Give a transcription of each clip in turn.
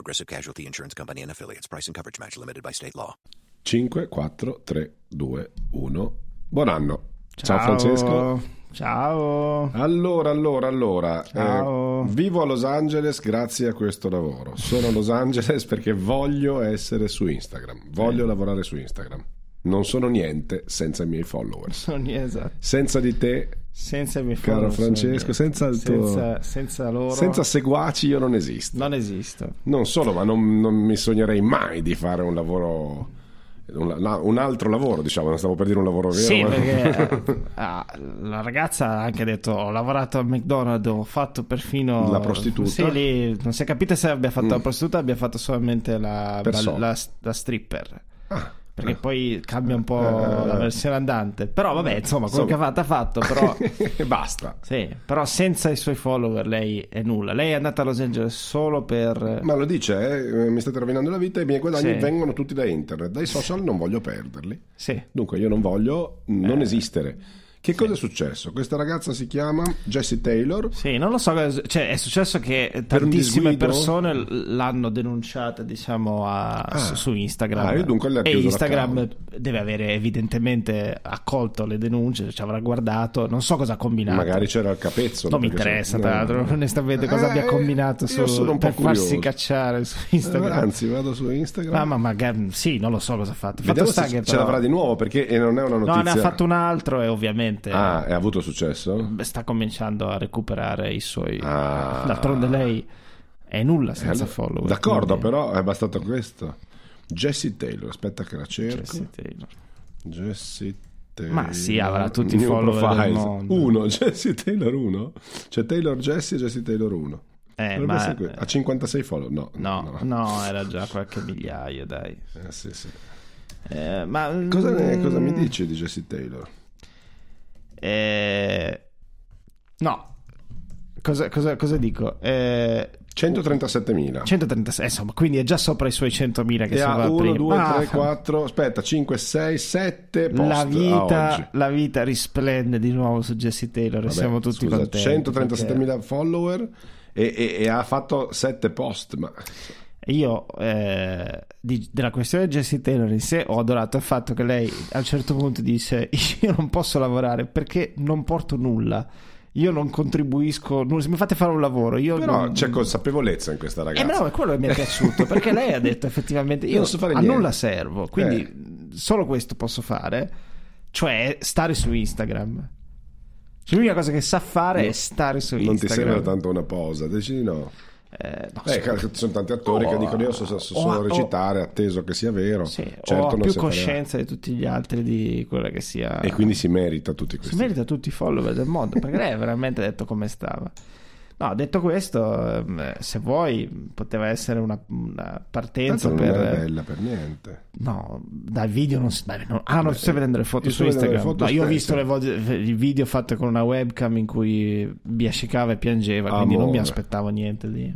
Progressive Casualty Insurance Company and affiliates. Price and coverage match limited by state law. 5, 4, 3, 2, 1. Buon anno. Ciao, Francesco. Ciao. Allora, allora, allora. Ciao. eh, vivo a Los Angeles grazie a questo lavoro. Sono a Los Angeles perché voglio essere su Instagram. Voglio lavorare su Instagram. Non sono niente senza i miei followers. Non è esatto. Senza di te, Senza i miei caro Francesco, senza il tuo... senza, senza loro Senza seguaci io non esisto. non esisto. Non solo, ma non, non mi sognerei mai di fare un lavoro... Un, altro lavoro, diciamo, non stavo per dire un lavoro vero. Sì, ma- perché ah, la ragazza ha anche detto: Ho lavorato al McDonald's, ho fatto perfino La prostituta? Sì, lì non si è capito se abbia fatto la prostituta abbia fatto solamente la, la- la- la stripper. Ah, Perché poi cambia un po' Eh, la versione andante. Però, vabbè, insomma, quello che ha fatto ha fatto. Però, e basta. sì, però senza i suoi follower lei è nulla. Lei è andata a Los Angeles solo per. Ma lo dice, eh, mi state rovinando la vita e i miei guadagni Sì. vengono tutti da internet. Dai social non voglio perderli. Sì. Dunque io non voglio non Eh. esistere. Che cosa è successo? Questa ragazza si chiama Jessie Taylor. Sì, non lo so, cioè è successo che tantissime disguido? persone l'hanno denunciata, diciamo, a- su, su Instagram. Ah, e dunque e Instagram l'account. deve avere evidentemente accolto le denunce, ci avrà guardato, non so cosa ha combinato. Magari c'era il capezzolo. non mi interessa, se- tra no. l'altro, onestamente, cosa Eh, abbia combinato io su, sono per farsi curioso. cacciare su Eh, Instagram. Anzi, vado su Instagram. Ma, ma magari, sì, non lo so cosa ha fatto. Vediamo fatto se ce però- l'avrà di nuovo perché eh, non è una No, notizia. ne ha fatto un altro e ovviamente Ah, e ha avuto successo? sta cominciando a recuperare i suoi... Ah. D'altronde lei è nulla Eh, senza allora- follower. D'accordo, quindi- però è bastato questo. Jessie Taylor, aspetta che la cerco. Jessie Taylor. Jessie Taylor. Ma sì, avrà tutti i New follower del profiles. mondo. Uno, Jessie Taylor 1. C'è Taylor Jessie e Jessie Taylor 1. Eh, ma- Ha 56 follower? No. No, no, era già qualche migliaio, dai. Eh, sì, sì. Eh, ma Cosa, ne- mm, cosa mi dici di Jessie Taylor? Eh, no. Cosa, cosa- cosa dico? Eh, 137.000. 136, insomma, quindi è già sopra i suoi 100.000 che E va 1, prima. 2, Ah, 3, 4, aspetta, 5, 6, 7 post la vita, la vita risplende di nuovo su Jessie Taylor Vabbè, siamo tutti scusa, contenti. 137.000 follower e, e- e ha fatto 7 post. Ma perché Io eh, di- della questione di Jessie in sé ho adorato il fatto che lei a un certo punto dice io non posso lavorare perché non porto nulla. Io non contribuisco, se mi fate fare un lavoro, io però non... c'è consapevolezza in questa Eh, ragazza. bravo, è quello che mi è piaciuto perché lei ha detto effettivamente io Non so fare a niente. nulla servo, quindi Eh. solo questo posso fare, cioè stare su Instagram. Cioè, l'unica cosa che sa fare No, è stare su non ti Instagram. sembra tanto una posa, decidi no. Eh, no, Eh, scusa. ci sono tanti attori che Oh, dicono io so, so- so oh, solo oh. recitare, atteso che sia vero. Sì, certo ho più si farà. coscienza di tutti gli altri di quella che sia. E quindi si merita tutti si questi. merita tutti i follower del mondo perché lei ha veramente detto come stava. No, detto questo, ehm, se vuoi, poteva essere una, una Tanto partenza non per. è bella per niente. No, dal video non si. dai, no. Ah, non stai vedendo le foto io su Instagram. foto No, io ho visto le vo- il video fatto con una webcam in cui biascicava e piangeva, quindi non mi Amore. aspettavo niente di.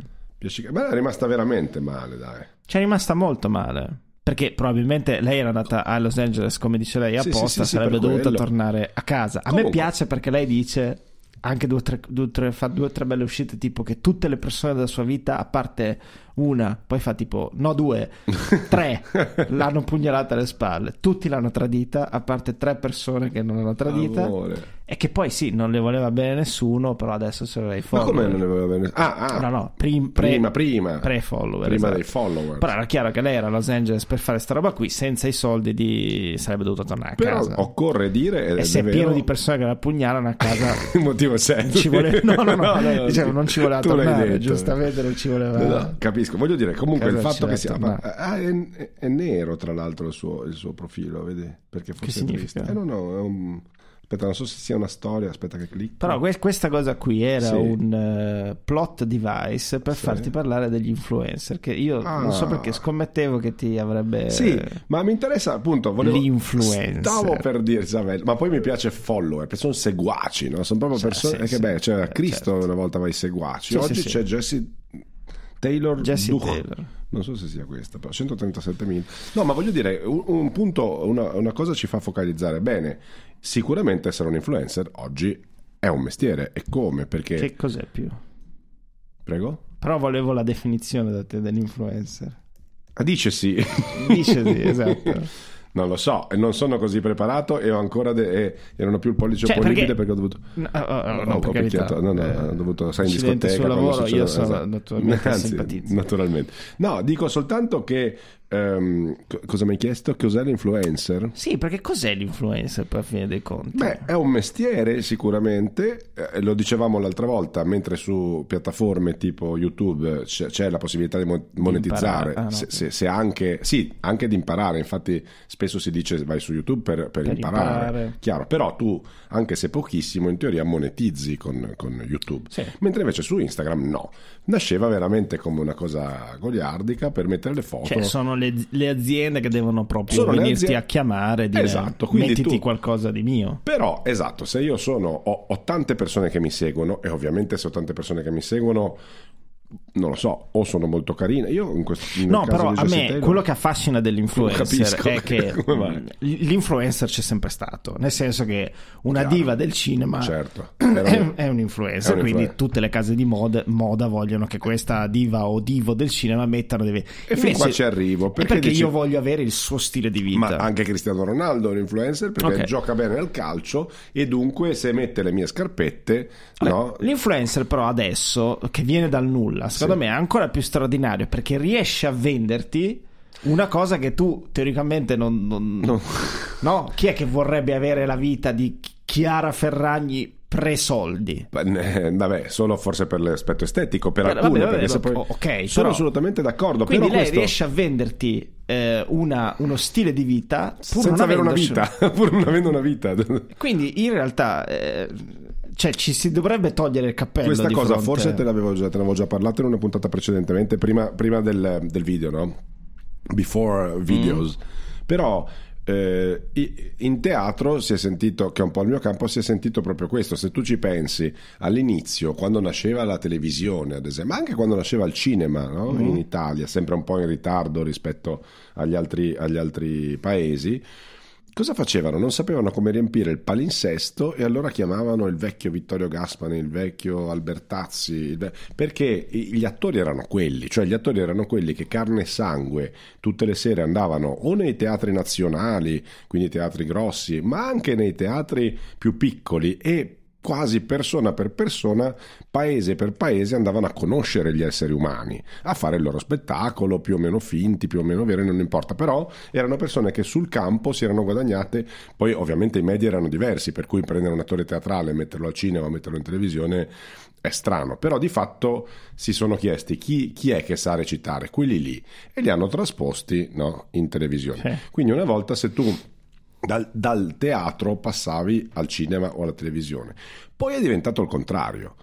Ma è rimasta veramente male, dai. Ci è rimasta molto male. Perché probabilmente lei era andata a Los Angeles, come dice lei, Sì, sì, apposta, sì, sì, sarebbe dovuta quello. tornare a casa. A Comunque. me piace perché lei dice anche due o tre, due tre- fa due o tre belle uscite, tipo che tutte le persone della sua vita, a parte una, poi fa tipo, no due, tre, l'hanno pugnalata alle spalle. Tutti l'hanno tradita, a parte tre persone che non l'hanno tradita. Amore. E che poi sì, non le voleva bene nessuno, però adesso se lei Ma follower. come non ne aveva bene? Ah, ah. No, no, prim- pre- prima, prima. pre-follower. Prima esatto. dei follower. Però era chiaro che lei era a Los Angeles per fare sta roba qui, senza i soldi di... sarebbe dovuta tornare a Però casa. occorre dire, e se è pieno di persone che la pugnalano a casa, il motivo c'è. non ci voleva... No, no, no, dicevo, non ci voleva tu tornare, giustamente non ci voleva... No, no, capisco, voglio dire, comunque Casa il fatto che sia. ma- ah, è, è nero, tra l'altro, il suo, il suo profilo, vedi? Perché fosse significa? triste. Eh, no, no, è un- Aspetta, non so se sia una storia, aspetta che clicco. Però que- questa cosa qui era Sì. un eh, plot device per Sì. farti parlare degli influencer, che io non so Ah. perché scommettevo che ti avrebbe... Sì, ma mi interessa appunto. Volevo, L'influencer. Stavo per dire Isabella, ma poi mi piace follower, perché sono seguaci, no? Sono proprio Sì, persone. che beh, cioè, Eh, Cristo certo. una volta vai seguaci. Sì, Oggi c'è Jesse Taylor. Jesse Duch. Taylor. Non so se sia questa, però 137.000. No, ma voglio dire, un, un punto, una, una cosa ci fa focalizzare bene. Sicuramente essere un influencer oggi è un mestiere. E come? Perché. Che cos'è più? Prego? Però volevo la definizione da te dell'influencer. Ah, dice sì. Dice sì, esatto. Non lo so, e non sono così preparato e ho ancora de- e, non ho più il pollice Cioè, opponibile perché- perché ho dovuto No, oh, no, ho picchiato- no, no, Eh, ho dovuto sai in discoteca sul lavoro, succede- io sono esatto. naturalmente Anzi, naturalmente. No dico soltanto che co- cosa mi hai chiesto cos'è l'influencer Sì, perché cos'è l'influencer per fine dei conti? Beh, è un mestiere sicuramente, eh, lo dicevamo l'altra volta, mentre su piattaforme tipo YouTube c'è, c'è la possibilità di mo- monetizzare, imparare. Ah, no. se, se- se anche, sì, anche di imparare, infatti spesso si dice vai su YouTube per, per Per imparare, imparare. chiaro, però tu, anche se pochissimo, in teoria monetizzi con, con YouTube, Sì. mentre invece su Instagram no, nasceva veramente come una cosa goliardica per mettere le foto. Cioè, sono le, le aziende che devono proprio Sono venirti aziende- a chiamare e dire Esatto, mettiti tu- qualcosa di mio. Però, esatto, se io sono, ho, ho tante persone che mi seguono, e ovviamente se ho tante persone che mi seguono, non lo so, o sono molto carine. Io in questo nel No, però a me Taylor- quello che affascina dell'influencer è che l'influencer c'è sempre stato, nel senso che una Chiaro. diva del cinema Certo. è, Però- è un influencer, un quindi tutte le case di moda, moda vogliono che questa diva o divo del cinema mettano delle... E fin qua ci arrivo, perché perché dici- io voglio avere il suo stile di vita. Ma anche Cristiano Ronaldo è un influencer perché Ok. gioca bene al calcio e dunque se mette le mie scarpette, no? L'influencer però adesso, che viene dal nulla, secondo Sì. me è ancora più straordinario perché riesce a venderti una cosa che tu teoricamente non... non- No. no? Chi è che vorrebbe avere la vita di Chiara Ferragni pre-soldi? Vabbè, solo forse per l'aspetto estetico, per Vabbè, alcune, vabbè, vabbè, poi... ok, sono però- assolutamente d'accordo, Quindi lei questo... riesce a venderti eh, una- uno stile di vita pur senza non avere una vita, pur non avendo una vita. Quindi in realtà eh, cioè, ci si dovrebbe togliere il cappello Questa cosa fronte- forse te l'avevo già, te già parlato in una puntata precedentemente, prima, prima del, del video, no? Before videos. Però eh, in teatro si è sentito, che è un po' il mio campo, si è sentito proprio questo. Se tu ci pensi all'inizio, quando nasceva la televisione, ad esempio, ma anche quando nasceva il cinema no? in Italia, sempre un po' in ritardo rispetto agli altri, agli altri paesi. Cosa facevano? Non sapevano come riempire il palinsesto e allora chiamavano il vecchio Vittorio Gassman, il vecchio Albertazzi, il ve- perché gli attori erano quelli, cioè gli attori erano quelli che carne e sangue tutte le sere andavano o nei teatri nazionali, quindi teatri grossi, ma anche nei teatri più piccoli e quasi persona per persona, paese per paese andavano a conoscere gli esseri umani, a fare il loro spettacolo, più o meno finti, più o meno veri, non importa, però erano persone che sul campo si erano guadagnate, poi ovviamente i media erano diversi, per cui prendere un attore teatrale, metterlo al cinema, metterlo in televisione è strano, però di fatto si sono chiesti chi, chi è che sa recitare, quelli lì, e li hanno trasposti no, in televisione. Sì. Quindi una volta se tu dal, dal teatro passavi al cinema o alla televisione. Poi è diventato il contrario.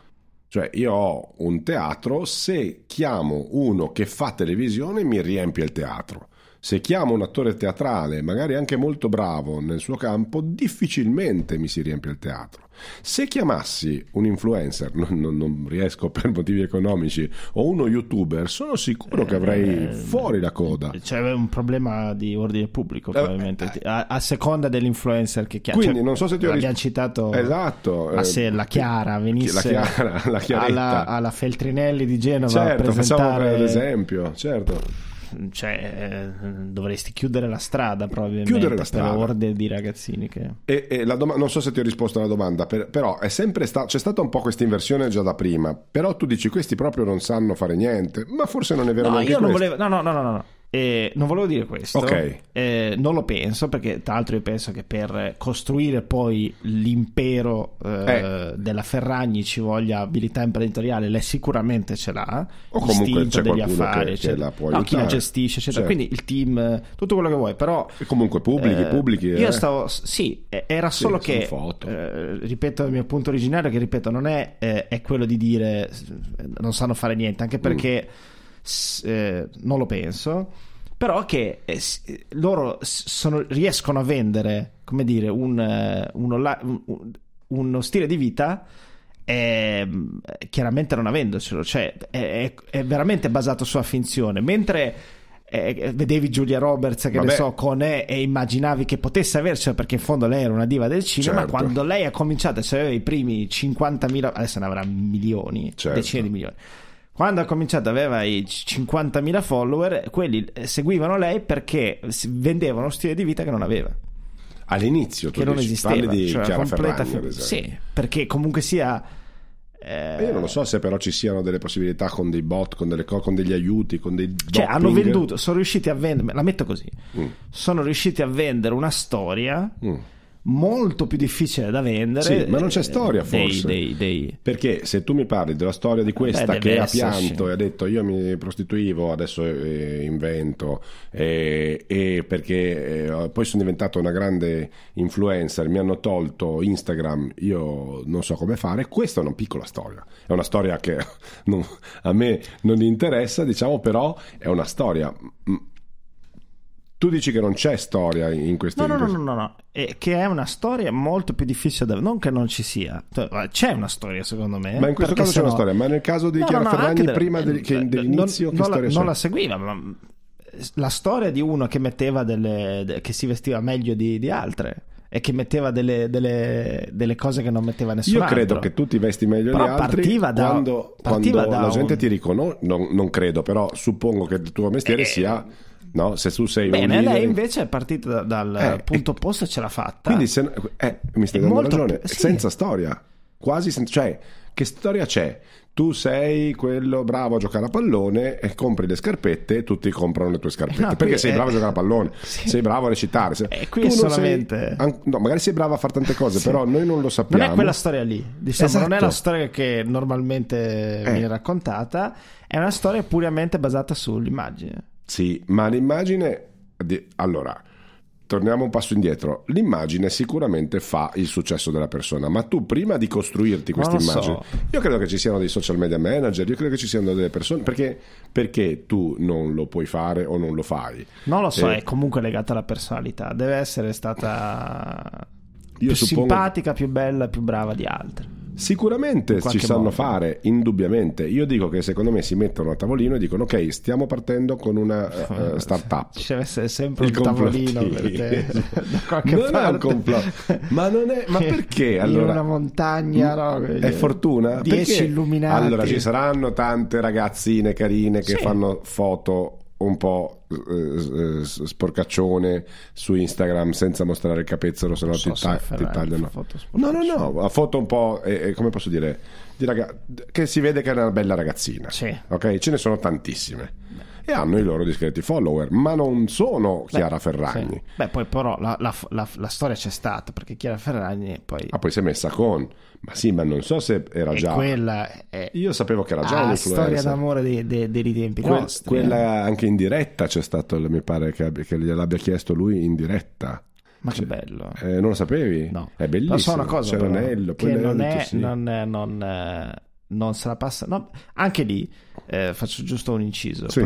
Cioè io ho un teatro, se chiamo uno che fa televisione mi riempie il teatro. Se chiamo un attore teatrale, magari anche molto bravo nel suo campo, difficilmente mi si riempie il teatro. Se chiamassi un influencer, non, non- non riesco per motivi economici, o uno youtuber, sono sicuro che avrei Eh, fuori la coda. C'è un problema di ordine pubblico, Eh, probabilmente, a, a seconda dell'influencer che chiama. Quindi non so se ti ho Abbiamo citato Esatto, ma eh, se la Chiara venisse la Chiara, la alla, alla Feltrinelli di Genova a Certo, facciamo presentare, per esempio, certo. Cioè, eh, dovresti chiudere la strada probabilmente Chiudere la per strada. orde di ragazzini che... E, e la doma- non so se ti ho risposto alla domanda, per- però è sempre sta- c'è stata un po' questa inversione già da prima. Però tu dici questi proprio non sanno fare niente, ma forse non è vero No, neanche io non volevo... No, no, no, no, no. Eh, non volevo dire questo, Ok. Eh, non lo penso perché tra l'altro io penso che per costruire poi l'impero eh, Eh. della Ferragni ci voglia abilità imprenditoriale, lei sicuramente ce l'ha, O comunque c'è degli affari, che- che eccetera. la può No, chi la gestisce, eccetera. Certo. Quindi il team, tutto quello che vuoi, però E comunque pubblichi, eh, pubblichi. Io eh. stavo, sì, era solo sono che, ripeto il mio punto originario, che ripeto, non è, è quello di dire non sanno fare niente, anche perché s- eh, non lo penso, però che eh, eh, loro sono- riescono a vendere, come dire, un, eh, un un- un- uno stile di vita. ehm, chiaramente non avendocelo, cioè è, è- veramente basato sulla finzione. Mentre eh, vedevi Giulia Roberts, che Vabbè. ne so, con E e immaginavi che potesse avercelo perché in fondo lei era una diva del cinema. Certo. Quando lei ha cominciato, cioè aveva i primi 50.000, adesso ne avrà milioni, Certo. decine di milioni. Quando ha cominciato aveva i 50.000 follower, quelli eh, seguivano lei perché vendevano uno stile di vita che non aveva, All'inizio che non dici, esisteva. parli di cioè, Chiara completa Ferragni, fi-. Sì, perché comunque sia... eh, Io non lo so se però ci siano delle possibilità con dei bot, con, delle co- con degli aiuti, con dei Cioè, hanno venduto, sono riusciti a vendere, la metto così, Mm. sono riusciti a vendere una storia Mm. Molto più difficile da vendere. Sì, ma non c'è storia, dei- forse. Dei, dei- Perché se tu mi parli della storia di questa Beh, che ha pianto e ha detto io mi prostituivo, adesso eh, invento, eh, e perché eh, poi sono diventato una grande influencer, mi hanno tolto Instagram, io non so come fare, questa è una piccola storia, è una storia che non- a me non interessa, diciamo, però è una storia. Tu dici che non c'è storia in queste No, no, no, no, no, no. È che è una storia molto più difficile da... Non che non ci sia. Cioè, C'è una storia, secondo me. Ma in questo caso c'è una sennò- storia, ma nel caso di No, Chiara no, no, Ferragni, prima del- che- eh, dell'inizio, non, che non la, non la seguiva, ma la storia di uno che metteva delle... de- che si vestiva meglio di, di altre e che metteva delle, delle, delle cose che non metteva nessun Io altro. credo che tu ti vesti meglio Però di altri partiva da- quando, partiva quando da la gente un- ti riconosce. Non, non credo, però suppongo che il tuo mestiere Eh, sia. No, se tu sei un Bene, leader- lei invece è partita da- dal Eh, punto e- opposto e ce l'ha fatta. Quindi se, eh, mi stai È dando molto ragione, sì. senza storia, quasi senza, cioè, che storia c'è? Tu sei quello bravo a giocare a pallone e compri le scarpette e tutti comprano le tue scarpette No, perché sei è- bravo a giocare a pallone, Sì. sei bravo a recitare. sei- E qui tu non solamente- sei- no, magari sei bravo a fare tante cose, Sì. però noi non lo Non sappiamo. è quella storia lì, diciamo, non è Esatto. la storia che normalmente Eh. viene raccontata, è una storia puramente basata sull'immagine. Sì, ma l'immagine. di- Allora, torniamo un passo indietro. L'immagine sicuramente fa il successo della persona, ma tu prima di costruirti questa lo so. immagine, io credo che ci siano dei social media manager, io credo che ci siano delle persone. Perché, perché tu non lo puoi fare o non lo fai? Non lo so, Eh. è comunque legata alla personalità, deve essere stata Io più suppongo- simpatica, più bella, più brava di altre. Sicuramente In ci sanno modo. fare, indubbiamente. Io dico che secondo me si mettono a tavolino e dicono: Ok, stiamo partendo con una eh, startup. Ci deve essere sempre Il un tavolino complottismo. per te, da qualche Non è un parte. complotto. Ma non è- ma perché, In allora? una montagna, no? È fortuna? Dieci Perché? illuminati. Allora ci saranno tante ragazzine carine che Sì. fanno foto un po' eh, eh, sporcaccione su Instagram senza mostrare il capezzolo, se no so ti, ta- ti tagliano. No, no, no, a foto un po', eh, eh, come posso dire, di raga- che si vede che è una bella ragazzina. Sì. Ok? Ce ne sono tantissime. E hanno i loro discreti follower, ma non sono Chiara Beh, Ferragni. sì. Beh, poi però la, la- la- la storia c'è stata perché Chiara Ferragni poi Ah, poi si è messa con. Ma sì, ma non so se era e già. quella è Io sapevo che era già la un'influencer. storia d'amore dei, dei- dei tempi Que- nostri. eh. quella anche in diretta c'è stato, mi pare che, che gliel'abbia chiesto lui in diretta. Ma che bello. Eh, non lo sapevi? No. È bellissimo. So una cosa, però, l'anello, poi che non è, sì. non, è- non, eh, non se la passa. no, anche lì eh, faccio giusto un inciso Sì.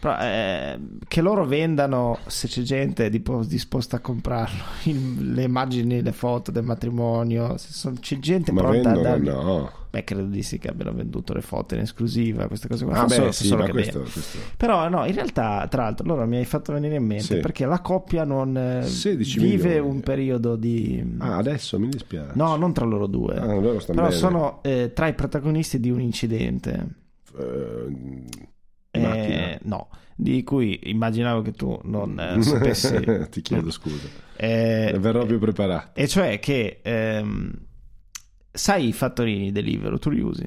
Però, eh, che loro vendano, se c'è gente tipo disposta a comprarlo, il- le immagini, le foto del matrimonio, se son- c'è gente Ma pronta a vendono? dargli. No. Beh, credo di sì che abbiano venduto le foto in esclusiva, queste cose qua. Ah, solo- beh, fa sì, solo questo, questo- Però no, in realtà, tra l'altro, loro mi hai fatto venire in mente Sì. perché la coppia non eh, 16 vive milioni. un periodo di... Ah, adesso mi dispiace. No, non tra loro due. Ah, loro Però bene. sono eh, tra i protagonisti di un incidente. Eh, Eh, macchina. no, di cui immaginavo che tu non eh, sapessi. Ti chiedo scusa. Eh, Verrò più preparato. e cioè che sai i fattorini Deliveroo, tu li usi?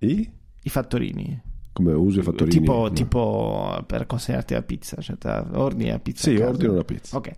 I? I fattorini. come usi e fattorini. tipo, no. tipo per consegnarti la pizza, cioè ordini la pizza. Sì, ordino una pizza. Ok.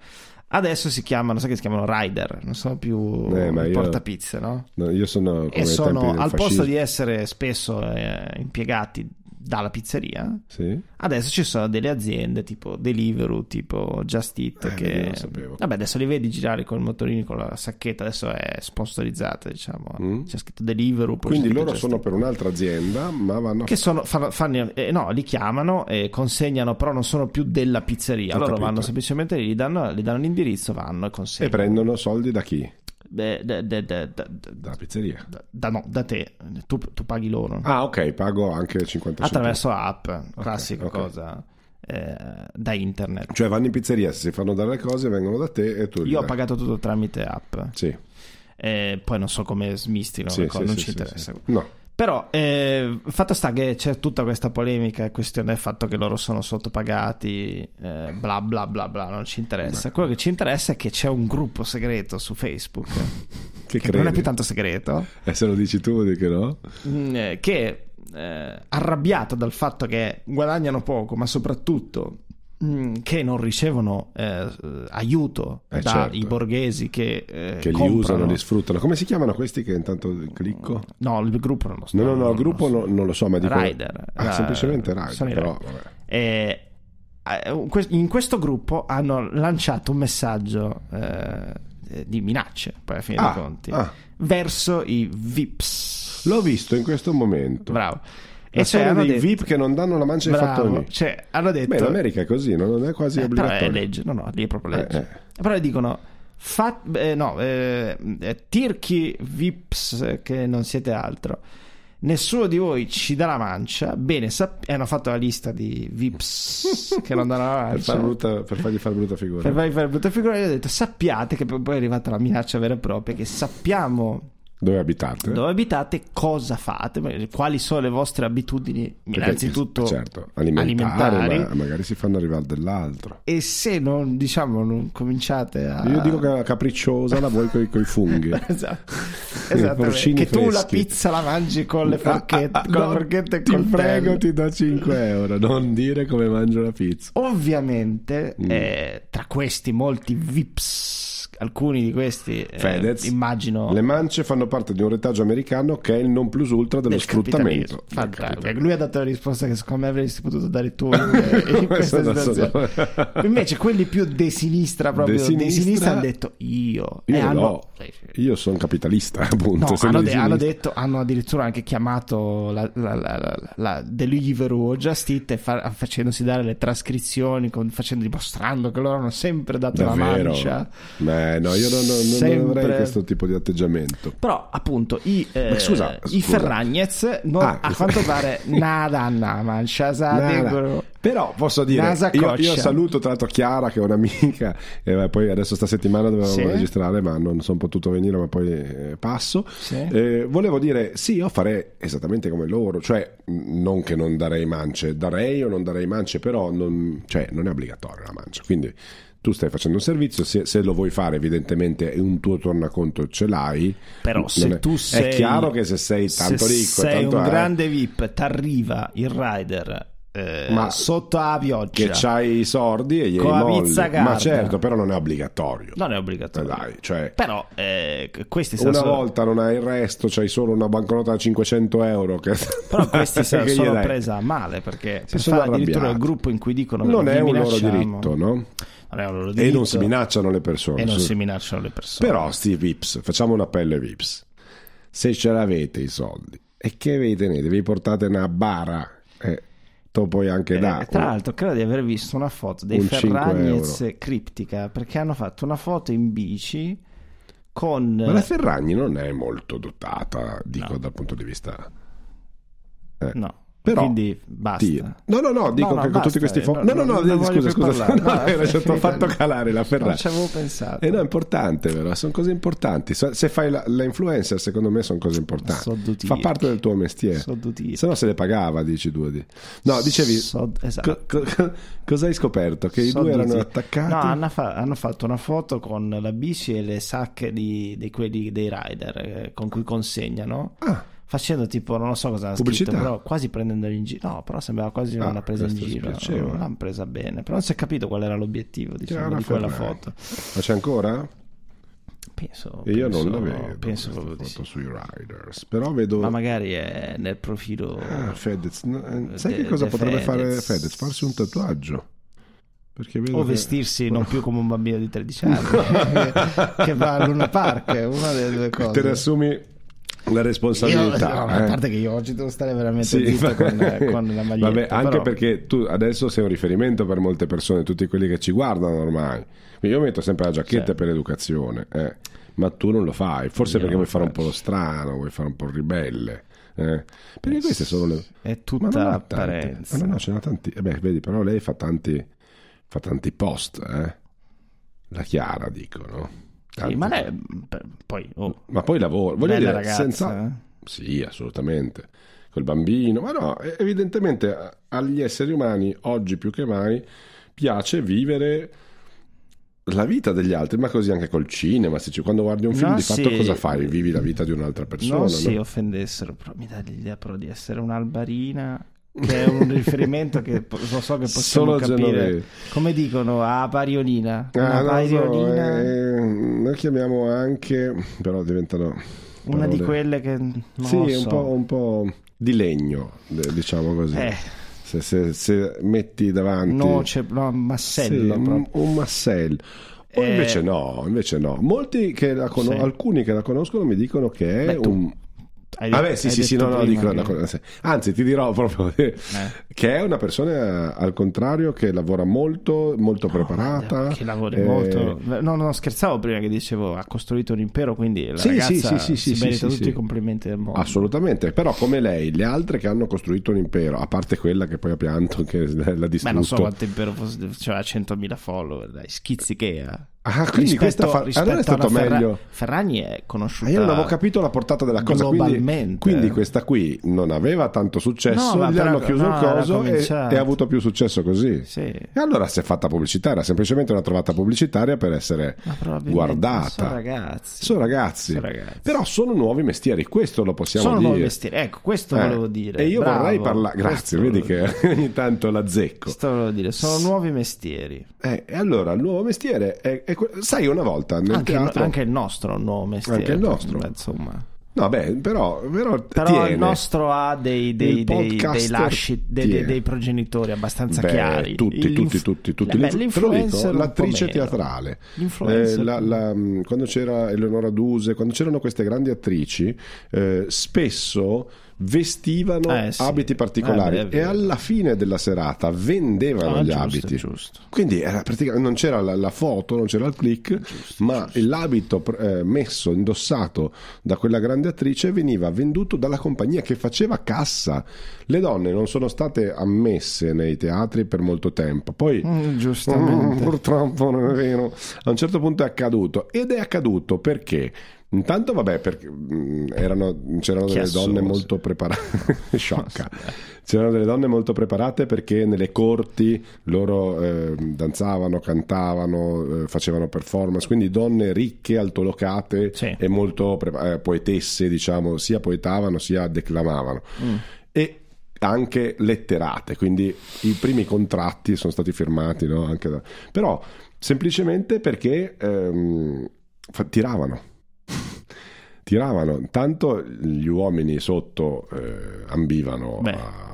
Adesso si chiamano, sai che si chiamano rider, non sono più Eh, portapizze, no? No, io sono come E sono al posto fascismo. di essere spesso eh, impiegati dalla pizzeria, Sì? adesso ci sono delle aziende tipo Deliveroo, tipo Just Eat, Eh, che non lo sapevo. vabbè adesso li vedi girare col motorino con la sacchetta, adesso è sponsorizzata, diciamo, Mm. c'è scritto Deliveroo, Quindi loro sono Eat. per un'altra azienda, ma vanno che sono, fanno, fanno- eh, no, li chiamano e consegnano, però non sono più della pizzeria. Ho Loro capito. vanno semplicemente lì, gli danno, gli danno l'indirizzo, vanno e e consegnano. prendono soldi da chi? Da, da- da- Dalla pizzeria. da- no, da te, tu, tu paghi loro. Ah, ok, pago anche 50 centesimi. attraverso app, classica ok. cosa eh, da internet. Cioè vanno in pizzeria, se si fanno dare le cose vengono da te e tu Io ho dai. pagato tutto tramite app, Sì, eh, poi non so come smistino, sì, sì, non sì, ci interessa. No, Però eh, fatto sta che c'è tutta questa polemica questione del fatto che loro sono sottopagati, eh, bla bla bla bla, non ci interessa. Quello che ci interessa è che c'è un gruppo segreto su Facebook, che, che non è più tanto segreto, E se lo dici tu, vuol dire che no? mm, eh, che eh, arrabbiato dal fatto che guadagnano poco, ma soprattutto che non ricevono eh, aiuto Eh, dai certo. borghesi che, eh, Che li comprano. usano, li sfruttano. Come si chiamano questi che intanto clicco? No, il gruppo non lo so. No, no, no, non il gruppo lo so. no- non lo so, ma dico... Rider. Ah, La- semplicemente Rider, però... Rider. vabbè. E, eh, in questo gruppo hanno lanciato un messaggio eh, di minacce, poi alla fine Ah, dei conti, ah. verso i VIPs. L'ho visto in questo momento. Bravo. E cioè hanno dei detto, VIP che non danno la mancia ai fattori. cioè, hanno detto, Beh, in America è così, no? non è quasi eh, però obbligatorio. è legge, no, no, lì è proprio legge. Eh, eh. Però dicono, fa, eh, no, eh, eh, tirchi VIPs eh, che non siete altro. Nessuno di voi ci dà la mancia. Bene, sap- e hanno fatto la lista di VIPs che non danno la Per, mancia. far brutta- per fargli fare brutta figura. Per farvi fare brutta figura, io ho detto: sappiate che poi è arrivata la minaccia vera e propria. Che sappiamo Dove abitate? dove abitate, cosa fate, quali sono le vostre abitudini, Perché, innanzitutto certo, alimentari, alimentari. ma magari si fanno arrivare dell'altro. E se non diciamo, non cominciate a. Io dico che la capricciosa la vuoi con i funghi. Esatto. Porcini Che tu la freschi. pizza la mangi con le forchette, Ah, ah, con no, forchette e Ti col prego, ti do 5 euro. Non dire come mangio la pizza. Ovviamente, Mm. eh, tra questi molti VIPs, alcuni di questi, eh, Fedez, immagino. Le mance fanno parte di un retaggio americano che è il non plus ultra dello del sfruttamento. Fantastico. Lui ha dato la risposta che secondo me avresti potuto dare tu in, in questa situazione. Invece quelli più de sinistra proprio De de sinistra- sinistra, hanno detto io. Io e no. hanno, sì. Io sono capitalista, appunto. No, hanno, de- hanno sinistra. detto, hanno addirittura anche chiamato la, la, la, la, la Deliveroo o Just Eat e fa- facendosi dare le trascrizioni, con- facendo, dimostrando che loro hanno sempre dato la Davvero? mancia. Beh, no, io non, non- non Sempre. avrei questo tipo di atteggiamento. Però, appunto, i, eh, Ma scusa, i scusa. Ferragnez non- Ah, a quanto pare nada na mancia sa Nada. Però posso dire, io, io saluto tra l'altro Chiara che è un'amica e beh, poi adesso sta settimana dovevamo Sì. registrare ma non sono potuto venire ma poi eh, passo. Sì. Eh, volevo dire sì, io farei esattamente come loro, cioè non che non darei mance, darei o non darei mance, però non, cioè, non è obbligatoria la mancia, quindi tu stai facendo un servizio, se, se lo vuoi fare evidentemente un tuo tornaconto ce l'hai. Però se è, tu sei È chiaro che se sei tanto se ricco, sei tanto un eh, grande VIP, t'arriva il rider eh, Ma sotto la pioggia. che c'hai i sordi e gli Con la molli. Ma certo, però non è obbligatorio. Non è Eh, obbligatorio. dai, cioè, Però eh, questi una sono volta non hai il resto, c'hai solo una banconota da 500 euro. Che... Però questi se- sono dai? presa male perché Si per sono addirittura il gruppo in cui dicono Non è un loro diritto, no? Loro E non si minacciano le persone. e non si minacciano le persone. Però, sti Vips, facciamo un appello ai Vips. Se ce l'avete i soldi, e che vi tenete? Vi portate una bara, eh, tu puoi anche Eh, dare. tra l'altro credo di aver visto una foto dei un 5 Ferragnez criptica perché hanno fatto una foto in bici con Ma la Ferragni non è molto dotata, dico No. dal punto di vista. Eh. no Però, quindi basta Ti- No, no, no, dico No, no, che con tutti questi fondi. no, No, no, no, non- non scusa, scusa, parlare. no, No, già finita. fatto calare la non Ferragni. ci avevo pensato Eh no, è importante, vero? Sono cose importanti. Se fai la, la influencer, secondo me sono cose importanti. So dutir. Fa parte del tuo mestiere. So dutir. Se no se le pagava, dici tu. di- No, dicevi. So- esatto. co- co- cosa hai scoperto? Che i So due erano attaccati? No, hanno, fa- hanno fatto una foto con la bici e le sacche di, di quelli dei rider eh, con cui consegnano. Ah, facendo tipo, non lo so cosa ha Pubblicità. scritto, però quasi prendendoli in giro. No, però sembrava quasi Ah, una presa in giro. Non l'hanno presa bene, però non si è capito qual era l'obiettivo diciamo, di quella Ferragni. foto. Ma c'è ancora? Penso, E io penso- non la vedo. Penso proprio di foto sì. sui Riders. Però vedo. Ma magari è nel profilo. Ah, Fedez. No, eh, sai De- che cosa potrebbe fare Fedez. Fedez? Farsi un tatuaggio. O che- vestirsi non più come un bambino di 13 anni che, che va a Luna Park, una delle due cose. Te ne assumi la Io, responsabilità. no, a eh. parte che io oggi devo stare veramente Sì, zitto con, con la maglietta. Vabbè, anche però- perché tu adesso sei un riferimento per molte persone, tutti quelli che ci guardano ormai. Quindi io metto sempre la giacchetta Sì. per educazione, eh. ma tu non lo fai, forse Io perché vuoi fare un po' lo strano, vuoi fare un po' il ribelle. eh. Perché queste sono le... È Ma tutta non tante. apparenza. Ma no, no, ce n'ha tanti. eh beh, vedi, però lei fa tanti, fa tanti post, eh. La Chiara, dico, no? Sì, ma lei, beh, poi, oh, Ma poi lavora, voglio dire, ragazza. senza... eh. Sì, assolutamente. Col bambino, ma no, e- evidentemente a- agli esseri umani oggi più che mai piace vivere la vita degli altri, ma così anche col cinema. Se ci- quando guardi un film, No, di fatto sì. cosa fai? Vivi la vita di un'altra persona. non si no? offendessero, però mi dà l'idea però di essere un'albarina che è un riferimento che lo so che possiamo Solo capire. genovese. Come dicono a Parionina? Una Ah, non lo so, Parionina, eh, noi chiamiamo anche, però diventano una di parole- quelle che non sì, lo un, so. po', un po' di legno, diciamo così. Eh, Se, se- se metti davanti noce, no, massello Sì, un, un massello. O Eh, invece no, invece no. Molti che la cono- Sì. alcuni che la conoscono mi dicono che è Beh, tu un Hai Vabbè, sì, sì, sì, no, no, dico, che- cosa- anzi, ti dirò proprio che è una persona al contrario che lavora molto, molto preparata. che lavori eh, molto. No, no, scherzavo prima che dicevo ha costruito un impero, quindi la Sì, ragazza sì, sì, sì, si merita tutti i complimenti del mondo. Assolutamente, però come lei, le altre che hanno costruito un impero, a parte quella che poi ha pianto, che l'ha distrutto. non so quanto impero fosse, cioè ha 100.000 follower, dai, schizzichea. Ah, quindi questa fa... allora è stato Ferra- meglio. Ferragni è conosciuta Ah, io non avevo capito la portata della cosa. Quindi, globalmente. quindi questa qui non aveva tanto successo, No, gli però- hanno chiuso no, il coso e, e ha avuto più successo così. Sì. E allora si è fatta pubblicità, era semplicemente una trovata pubblicitaria per essere guardata. sono ragazzi. Sono ragazzi. Sono ragazzi. Però sono nuovi mestieri, questo lo possiamo Sono dire. nuovi mestieri. Ecco, questo Eh, volevo dire. E io Bravo. vorrei parlare. Grazie, Questo vedi che ogni tanto la zecco. Questo volevo dire, sono nuovi mestieri. Eh, e allora il nuovo mestiere è, è sai una volta nel Anche, teatro anche il nostro nuovo mestiere. Anche il nostro. Beh, insomma. no beh però, però, Però il nostro ha dei, dei, dei, dei lasci, dei, progenitori abbastanza Beh, chiari. tutti, Il- tutti, tutti, tutti. Beh, L'inf- dico, l'influencer po' l'attrice teatrale, eh, la- la- quando c'era Eleonora Duse, quando c'erano queste grandi attrici, eh, spesso vestivano Eh, sì. abiti particolari Eh, beh, e alla fine della serata vendevano Ah, gli giusto, abiti. giusto. Quindi era praticamente, non c'era la, la foto, non c'era il click, ma l'abito eh, messo, indossato da quella grande attrice veniva venduto dalla compagnia che faceva cassa. Le donne non sono state ammesse nei teatri per molto tempo. Poi Mm, Mm, purtroppo non è vero. A un certo punto è accaduto ed è accaduto perché intanto vabbè perché mm, erano, c'erano Chi delle donne molto preparate sciocca c'erano delle donne molto preparate perché nelle corti loro eh, danzavano cantavano eh, facevano performance quindi donne ricche altolocate Sì. e molto prepa- eh, poetesse diciamo sia poetavano sia declamavano Mm. e anche letterate, quindi i primi contratti sono stati firmati, no? Anche da- però semplicemente perché ehm, tiravano. Tiravano, tanto gli uomini sotto eh, ambivano Beh, a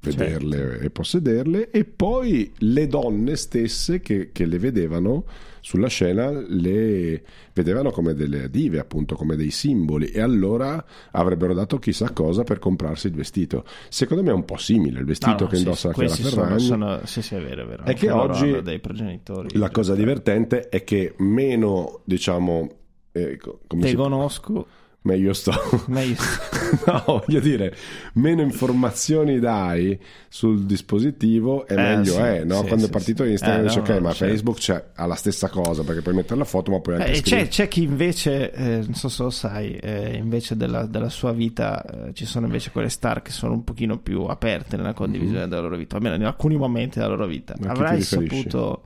vederle e possederle e poi le donne stesse che, che le vedevano sulla scena le vedevano come delle dive appunto come dei simboli e allora avrebbero dato chissà cosa per comprarsi il vestito secondo me è un po' simile il vestito No, no, che sì, indossa Chiara questi sono, Ferragni sono- sì, sì, è vero, è vero. È che oggi hanno dei progenitori. la cosa divertente è che meno diciamo eh, co- come Te conosco, meglio sto meglio... no, voglio dire, meno informazioni dai sul dispositivo e Eh, meglio sì, è, no? sì, Quando sì, è partito sì. Instagram Eh, dice no, ok, no, ma certo. Facebook c'è, ha la stessa cosa perché puoi mettere la foto ma puoi anche Eh, c'è, c'è chi invece, eh, non so se lo sai, eh, invece della, della sua vita eh, ci sono invece quelle star che sono un pochino più aperte nella condivisione della loro vita, almeno in alcuni momenti della loro vita. A chi ti Avrai saputo...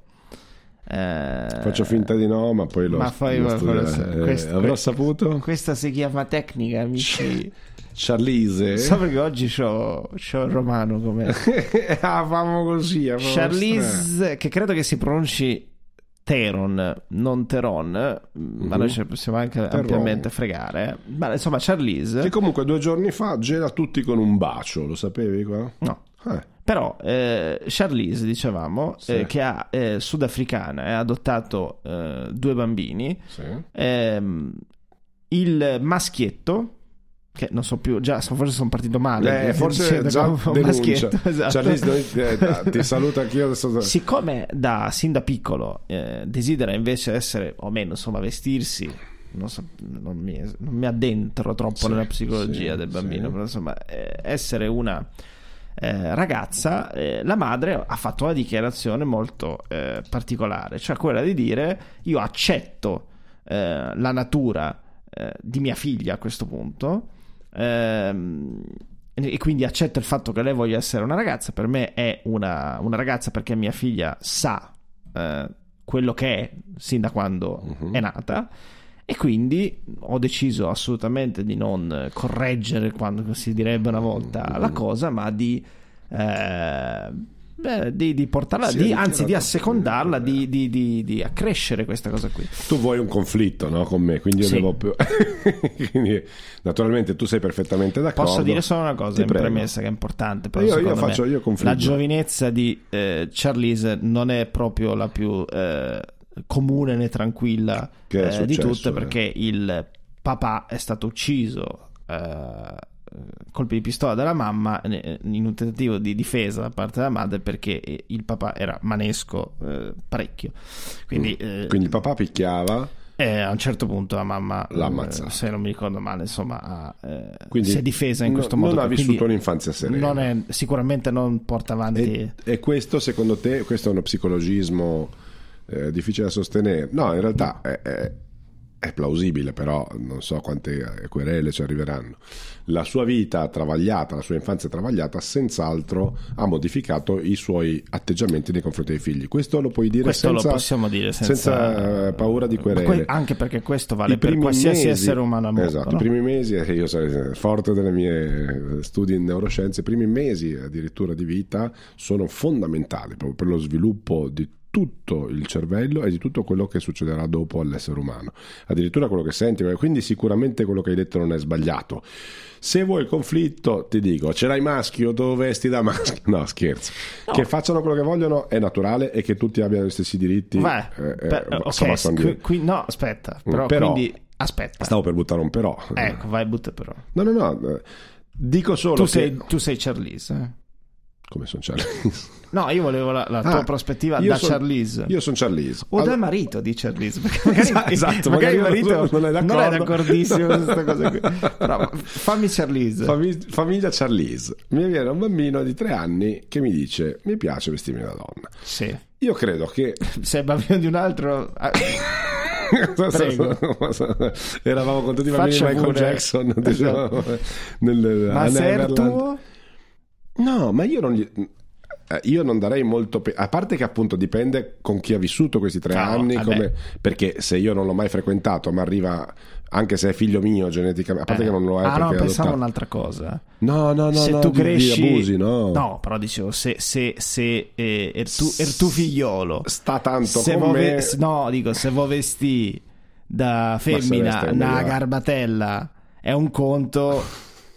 Eh, Faccio finta di no, ma poi lo, ma poi lo lo- lo- Eh, questo- avrò saputo? Questa si chiama tecnica, amici. Charlize? So perché oggi c'ho, c'ho il romano come ah, famo così. famo Charlize, che credo che si pronunci Teron, non Teron, ma noi ce ne possiamo anche Mhm. Teron. ampiamente fregare. Ma insomma, Charlize, Che comunque due giorni fa gela tutti con un bacio, lo sapevi qua? no. Eh, Però eh, Charlize, dicevamo, Sì. eh, che ha eh, sudafricana e ha adottato eh, due bambini, sì. ehm, il maschietto, che non so più, già forse sono partito male. Eh, forse dicendo già un maschietto, esatto. Charlize, noi- eh, ti saluto anch'io adesso. Siccome da, sin da piccolo eh, desidera invece essere, o meno, insomma, vestirsi, non, so- non mi, non mi addentro troppo Sì, nella psicologia sì, del bambino, sì. però insomma, eh, essere una eh, ragazza, eh, la madre ha fatto una dichiarazione molto eh, particolare, cioè quella di dire io accetto eh, la natura eh, di mia figlia a questo punto. ehm, e quindi accetto il fatto che lei voglia essere una ragazza. Per me è una, una ragazza perché mia figlia sa eh, quello che è sin da quando Mhm. è nata. E quindi ho deciso assolutamente di non correggere, quando si direbbe una volta, Mhm. la cosa, ma di, eh, beh, di, di portarla, Sì, di- anzi di assecondarla, di, di- di- di accrescere questa cosa qui. Tu vuoi un conflitto no, con me, quindi io Sì. devo più. quindi, naturalmente tu sei perfettamente d'accordo. Posso dire solo una cosa Ti in prego. premessa che è importante. Però Io- io secondo me faccio- io confliggo. la giovinezza di eh, Charlize non è proprio la più eh, comune né tranquilla eh, di successo, tutte eh? perché il papà è stato ucciso. eh, colpi di pistola dalla mamma eh, in un tentativo di difesa da parte della madre perché eh, il papà era manesco eh, parecchio quindi, eh, Mm. Quindi il papà picchiava. eh, a un certo punto la mamma, L'ha eh, se non mi ricordo male, insomma, ha, eh, Quindi si è difesa in no- questo modo. non ha vissuto un'infanzia serena. non è- sicuramente non porta avanti. E, e questo secondo te, questo è uno psicologismo eh, difficile da sostenere? No, in realtà è, è- è plausibile, però non so quante eh, querele ci arriveranno. La sua vita travagliata, la sua infanzia travagliata, senz'altro ha modificato i suoi atteggiamenti nei confronti dei figli. Questo lo puoi dire questo senza, lo possiamo dire senza, eh, paura di querele. Que- anche perché questo vale I per qualsiasi mesi- essere umano mondo. Esatto, no? i primi mesi, eh, io sono forte delle mie studi in neuroscienze, i primi mesi addirittura di vita sono fondamentali proprio per lo sviluppo di tutto il cervello e di tutto quello che succederà dopo all'essere umano. Addirittura quello che senti, quindi sicuramente quello che hai detto non è sbagliato. Se vuoi il conflitto, ti dico, ce l'hai maschio, dove vesti da maschio? No, scherzo. Che facciano quello che vogliono è naturale e che tutti abbiano gli stessi diritti. Vai, eh, eh, per- insomma, ok, sono qui- no, aspetta, però, Però- quindi aspetta. Stavo per buttare un però. Ecco, vai, butta però. No, no, no. eh, Dico solo Tu che... sei, tu sei Charlize. Come sono Charlize? No, io volevo la, la tua Ah, prospettiva io da son- Charlize. Io sono Charlize. O Allora- dal marito di Charlize, magari, Esatto, magari il magari marito non- non è d'accordo. d'accordissimo con questa cosa qui. Però fammi Charlize. Fami- famiglia Charlize. Mi viene un bambino di tre anni che mi dice mi piace vestirmi da donna. Sì. Io credo che... Se è bambino di un altro... ah. Eravamo con tutti i bambini di Michael pure. Jackson. diciamo, nel, Ma se è il tuo... No, ma io non gli... eh, Io non darei molto. pe- A parte che appunto dipende con chi ha vissuto questi tre Ah, no, anni. vabbè. come- Perché se io non l'ho mai frequentato, ma arriva. Anche se è figlio mio geneticamente. A parte Eh. che non lo è ah no, pensavo adottato. un'altra cosa. No, no, no. se no, tu di- di cresci... abusi, no. però dicevo, se, se, se eh, er tu, er tu figliolo... Sta tanto se con me. ve- no, dico, se vo vestì da femmina una garbatella è un conto...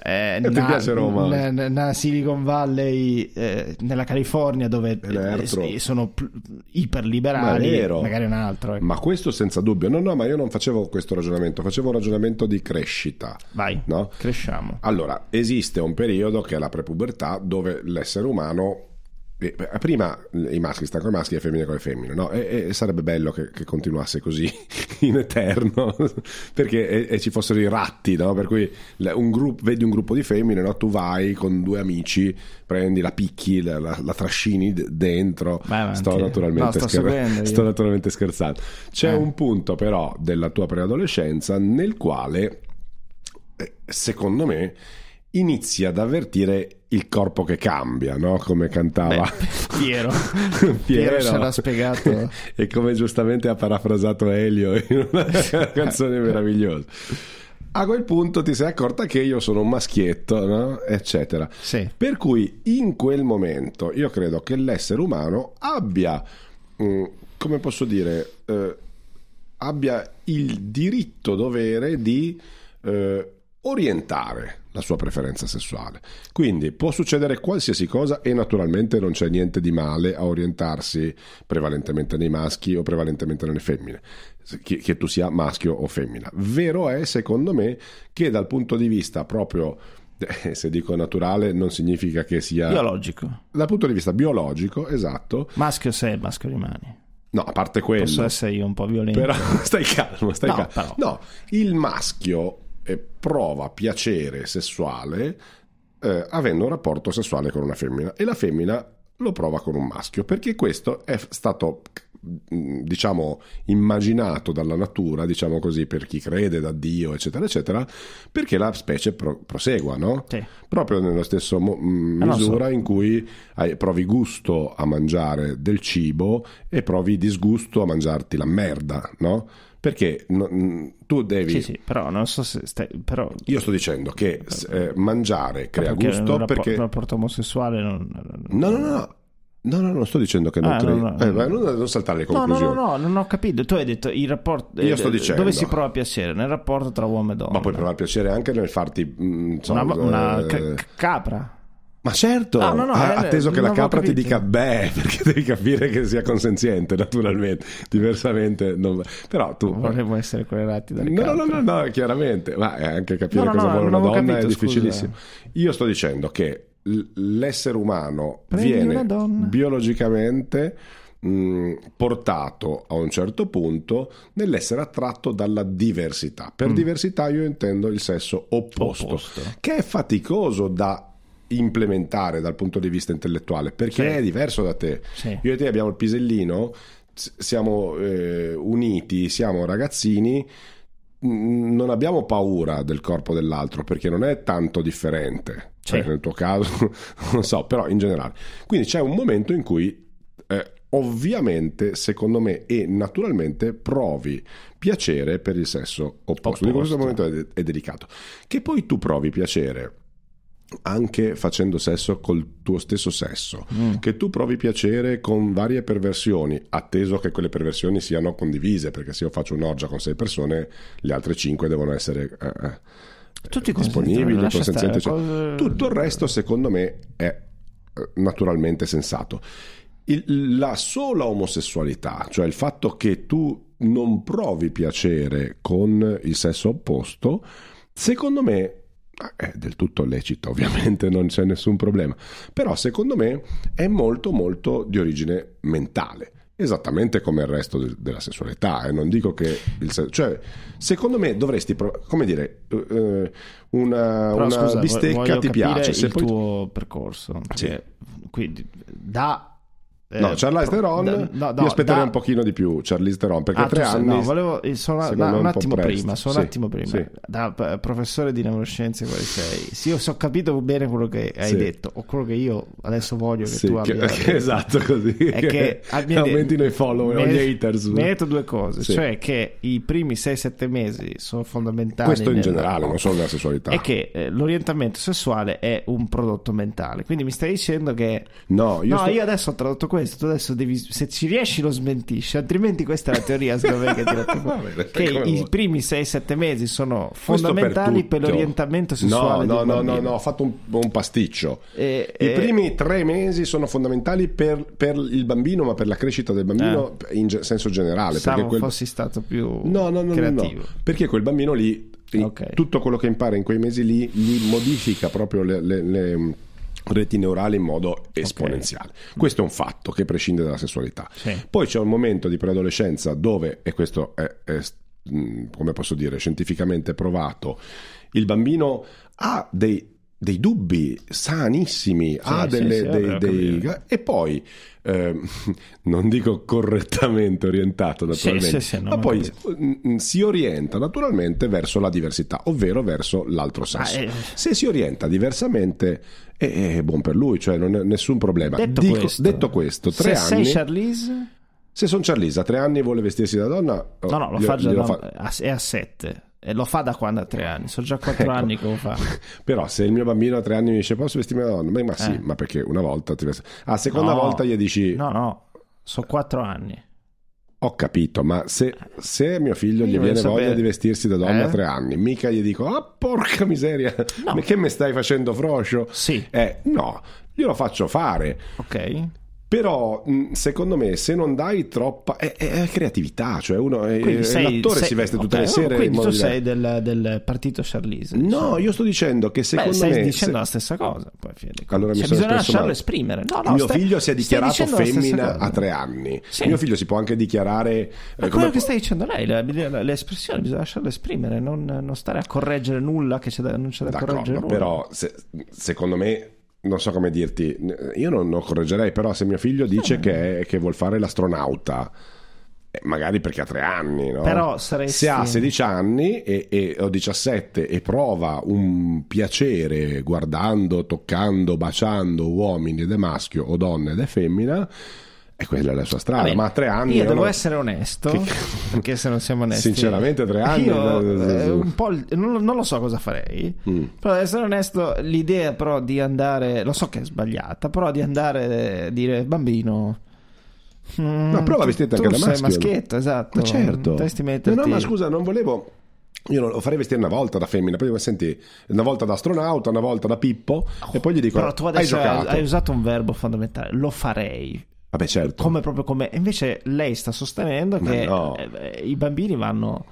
Eh, ti piace Roma? na- na- na Silicon Valley eh, nella California dove eh, sono pl- Ma iperliberali vero. magari un altro ecco. Ma questo senza dubbio. No, no, ma io non facevo questo ragionamento. Facevo un ragionamento di crescita. vai No? cresciamo Allora, esiste un periodo che è la prepubertà dove l'essere umano. Eh, Prima i maschi stanno con i maschi e le femmine con le femmine, no? E, e sarebbe bello che, che continuasse così in eterno, perché e, e ci fossero i ratti, no? Per cui un gruppo, vedi un gruppo di femmine, no? Tu vai con due amici, prendi la picchi, la, la- la trascini dentro. Sto naturalmente, No, io. sto naturalmente scherzando. C'è Eh. un punto però della tua preadolescenza nel quale eh, secondo me inizi ad avvertire il corpo che cambia, no? Come cantava Beh, Piero. Piero. Piero ce l'ha spiegato. e come giustamente ha parafrasato Elio in una canzone meravigliosa. A quel punto ti sei accorta che io sono un maschietto, no? eccetera. Sì. Per cui in quel momento io credo che l'essere umano abbia, mm, come posso dire, eh, abbia il diritto dovere di eh, orientare la sua preferenza sessuale. Quindi può succedere qualsiasi cosa e naturalmente non c'è niente di male a orientarsi prevalentemente nei maschi o prevalentemente nelle femmine, che, che tu sia maschio o femmina. Vero è, secondo me, che dal punto di vista proprio eh, se dico naturale non significa che sia Biologico. dal punto di vista biologico, esatto. Maschio sei, maschio rimani. No, a parte quello. Posso essere io un po' violento. Però stai calmo, stai No, calmo. però. No, il maschio eh, prova piacere sessuale eh, avendo un rapporto sessuale con una femmina e la femmina lo prova con un maschio perché questo è stato mh, diciamo immaginato dalla natura diciamo così per chi crede da Dio eccetera eccetera perché la specie pro- prosegua no? Sì. proprio nello stesso mo- Ah, non misura so. in cui hai- provi gusto a mangiare del cibo e provi disgusto a mangiarti la merda, no? Perché no- mh, tu devi... Sì, sì, però non so se stai... Però... Io sto dicendo che s- eh, mangiare crea perché gusto un rappo- perché... un rapporto omosessuale non... No, no, no, no. No, no, non sto dicendo che non Ah, crei. no, no. Eh, ma non, non saltare le No, no, conclusioni. no, no, non ho capito. Tu hai detto il rapporto... Io eh, sto dicendo- Dove si prova piacere? Nel rapporto tra uomo e donna. Ma puoi provare piacere anche nel farti... mh, insomma, Una, una eh, ca- ca- capra. Ma certo, Ah, no, no, a- eh, atteso che la capra ti dica beh, perché devi capire che sia consenziente, naturalmente. Diversamente, non... però tu. Vorremmo essere correlati dalle No, no, capre. no, no, chiaramente, ma è anche capire No, no, cosa no, vuole una donna è capito, difficilissimo. Io sto dicendo che l'essere umano Prendi viene biologicamente mh, portato a un certo punto nell'essere attratto dalla diversità. Per diversità io intendo il sesso opposto, Mm. Opposto. che è faticoso da implementare dal punto di vista intellettuale perché Sì. è diverso da te. Sì. Io e te abbiamo il pisellino, siamo eh, uniti, siamo ragazzini, non abbiamo paura del corpo dell'altro perché non è tanto differente. Cioè, nel tuo caso, non so, però in generale. Quindi c'è un momento in cui eh, ovviamente, secondo me, e naturalmente provi piacere per il sesso opposto. Dico, questo Opposto. momento è, è delicato. Che poi tu provi piacere anche facendo sesso col tuo stesso sesso, Mm. che tu provi piacere con varie perversioni, atteso che quelle perversioni siano condivise, perché se io faccio un'orgia con sei persone, le altre cinque devono essere eh, eh, Tutti disponibili, consenzienti, eccetera. cose- Tutto il resto, secondo me, è eh, naturalmente sensato. Il- la sola omosessualità, cioè il fatto che tu non provi piacere con il sesso opposto, secondo me è del tutto lecito, ovviamente non c'è nessun problema, però secondo me è molto molto di origine mentale. Esattamente come il resto de- della sessualità, e non dico che il se- cioè, secondo me dovresti, prov- come dire, eh, una, Però, una scusa, bistecca ti piace, se il poi tuo percorso. Perché, quindi, da... eh, No, Charlize Theron, no, no, io aspetterei da- un pochino di più Charlize Theron, perché Ah, tre anni... no, volevo, eh, sono, da- me un po' attimo prima, sono Sì, un attimo prima. sì. Da p- professore di neuroscienze quale sei? Sì, io so capito bene quello che hai Sì. detto, o quello che io adesso voglio che tu che- abbia. che- esatto, così. È che aumentino i follower mi gli haters. Mi hai detto due cose, cioè che i primi 6-7 mesi sono fondamentali. Questo in nel- generale, non solo nella sessualità. E che eh, l'orientamento sessuale è un prodotto mentale. Quindi mi stai dicendo che. No, io sto- io adesso ho tradotto questo. Tu adesso devi. Se ci riesci, lo smentisci. Altrimenti, questa è la teoria secondo me, che, ti racconto. Va bene, che i vuoi. primi 6-7 mesi sono Questo fondamentali per, tutto. l'orientamento No, sessuale. no, no, no, bambino. no, ho fatto un, un pasticcio. E- I e- primi tre mesi sono fondamentali per, per il bambino, ma per la crescita del bambino in ge- senso generale. Pensavo perché quel... fossi stato più No, no, no, no, creativo. no. Perché quel bambino lì, i- Ok. tutto quello che impara in quei mesi lì, gli modifica proprio le, le- le, reti neurali in modo esponenziale. Questo è un fatto che prescinde dalla sessualità. Sì. Poi c'è un momento di preadolescenza dove, e questo è, è, come posso dire, scientificamente provato, il bambino ha dei dei dubbi sanissimi, ha sì, delle, sì, dei- vabbè, ho dei- e poi eh, non dico correttamente orientato naturalmente, sì, sì, ma poi capito. si orienta naturalmente verso la diversità, ovvero verso l'altro sesso. Ah, eh. Se si orienta diversamente è, è buon per lui, cioè non è nessun problema. Detto Dico- questo, detto questo, tre se anni... sei Charlize, Se sono Charlize a tre anni vuole vestirsi da donna, no, no, lo glielo- fa già da- fa- è a sette. E lo fa da quando ha tre anni. Sono già quattro Ecco. anni che lo fa. Però se il mio bambino a tre anni mi dice posso vestirmi da donna? Ma sì, Eh. ma perché una volta ti vesti... Ah, seconda No. volta gli dici No, no, sono quattro anni. ho capito, ma se, se mio figlio Io gli viene voglia sapere- di vestirsi da donna Eh? a tre anni, mica gli dico ah porca miseria, No. ma che mi stai facendo froscio? Sì, Eh, no, glielo faccio fare. ok. Però, mh, secondo me, se non dai troppa. È, è- creatività, cioè uno. è- sei- l'attore sei- si veste tutte ok, le sere. in Quindi tu sei del, del partito Charlize. No, diciamo. io sto dicendo che Beh, secondo stai me. dicendo se- la stessa cosa. Poi, conti. Allora mi Cioè, sono bisogna lasciarlo male. esprimere. No, no, mio stai- figlio si è stai dichiarato femmina a tre anni. Sì. Mio figlio si può anche dichiarare. eh, Ma come quello che stai dicendo lei, le, le- le espressioni bisogna lasciarle esprimere, non, non stare a correggere nulla che c'è da, non c'è da correggere D'accordo, nulla. però se- secondo me. Non so come dirti, io non lo correggerei, però se mio figlio dice Eh. che, che vuol fare l'astronauta, eh, magari perché ha tre anni, no? Però saresti- se ha 16 anni e, e- o 17 e prova un piacere guardando, toccando, baciando uomini ed è maschio o donne ed è femmina, e quella è la sua strada. Va bene, Ma a tre anni Io devo non- essere onesto, Che- perché se non siamo onesti... Sinceramente, tre anni- Io eh, un po' non, non lo so cosa farei, Mm. però ad essere onesto, l'idea però di andare... Lo so che è sbagliata, però di andare a dire bambino... mm, No, prova a tu- vestirti tu anche da sei maschio. maschietto, esatto. Ma certo. Dovresti No, metterti... no, ma scusa, non volevo. Io lo farei vestire una volta da femmina, poi dico, senti, una volta da astronauta, una volta da Pippo, e poi gli dico: Però tu adesso hai, hai usato un verbo fondamentale, lo farei. Vabbè, certo. Come proprio come... Invece lei sta sostenendo Ma che no. eh, i bambini vanno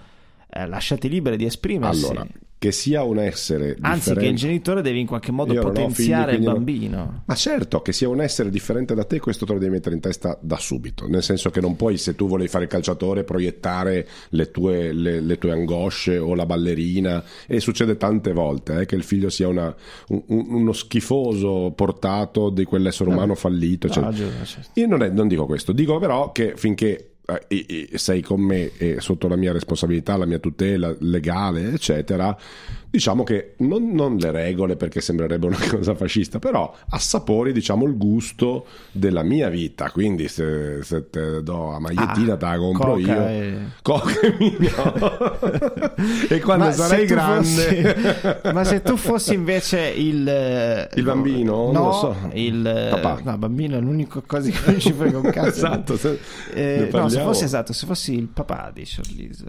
eh, lasciati liberi di esprimersi. Allora, che sia un essere Anzi, che il differente- genitore deve in qualche modo Io potenziare figli, il quindi non- bambino. Ma certo, che sia un essere differente da te, questo te lo devi mettere in testa da subito. Nel senso che non puoi, se tu volevi fare il calciatore, proiettare le tue, le- le tue angosce o la ballerina. E succede tante volte eh, che il figlio sia una- un- un- uno schifoso portato di quell'essere umano fallito. No, eccetera. giusto, certo. Io non, è- non dico questo, dico però che finché eh, i- i- sei con me e sotto la mia responsabilità, la mia tutela legale, eccetera, diciamo che non, non le regole perché sembrerebbe una cosa fascista, però assapori diciamo il gusto della mia vita. Quindi se, se te do a magliettina Ah, te la compro coca io. e- Coca e mignolo. e quando Ma sarai grande... fossi- ma se tu fossi invece il Il bambino? no, Non lo so. il Papà. no, bambino è l'unica cosa che non ci frega un cazzo. esatto. se- Eh, no, se fossi esatto, se fossi il papà di Charlize.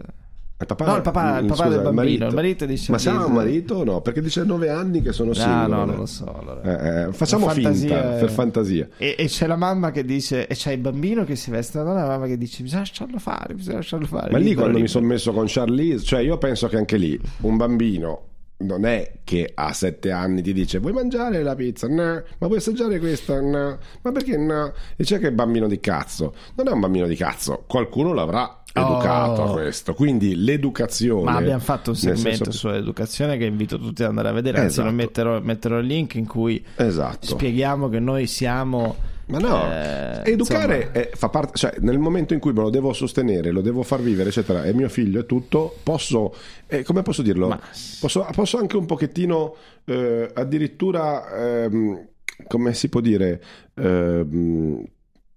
Il papà, No, il papà- il papà scusa, del bambino, marito. il marito di Ma sarà un marito o no? Perché dice 9 anni che sono singolo. no, eh. non lo so. Allora. Eh, eh, facciamo finta, è- per fantasia. E, e c'è la mamma che dice, e c'è il bambino che si veste da donna, la mamma che dice: Bisogna lasciarlo fare, bisogna lasciarlo fare. Ma lì quando mi libero. sono messo con Charlize, cioè io penso che anche lì un bambino non è che a 7 anni ti dice vuoi mangiare la pizza? No. Ma vuoi assaggiare questa? No. Ma perché no? E c'è che è bambino di cazzo. Non è un bambino di cazzo, qualcuno l'avrà educato Oh. a questo. Quindi l'educazione... Ma abbiamo fatto un segmento senso- sull'educazione che invito tutti ad andare a vedere. Anzi, Esatto. metterò, metterò il link in cui Esatto. spieghiamo che noi siamo. Ma no, eh, educare insomma, è- fa parte, cioè nel momento in cui me lo devo sostenere, lo devo far vivere, eccetera, è mio figlio e tutto, posso, eh, come posso dirlo? Ma- Posso, posso anche un pochettino, eh, addirittura, ehm, come si può dire, ehm,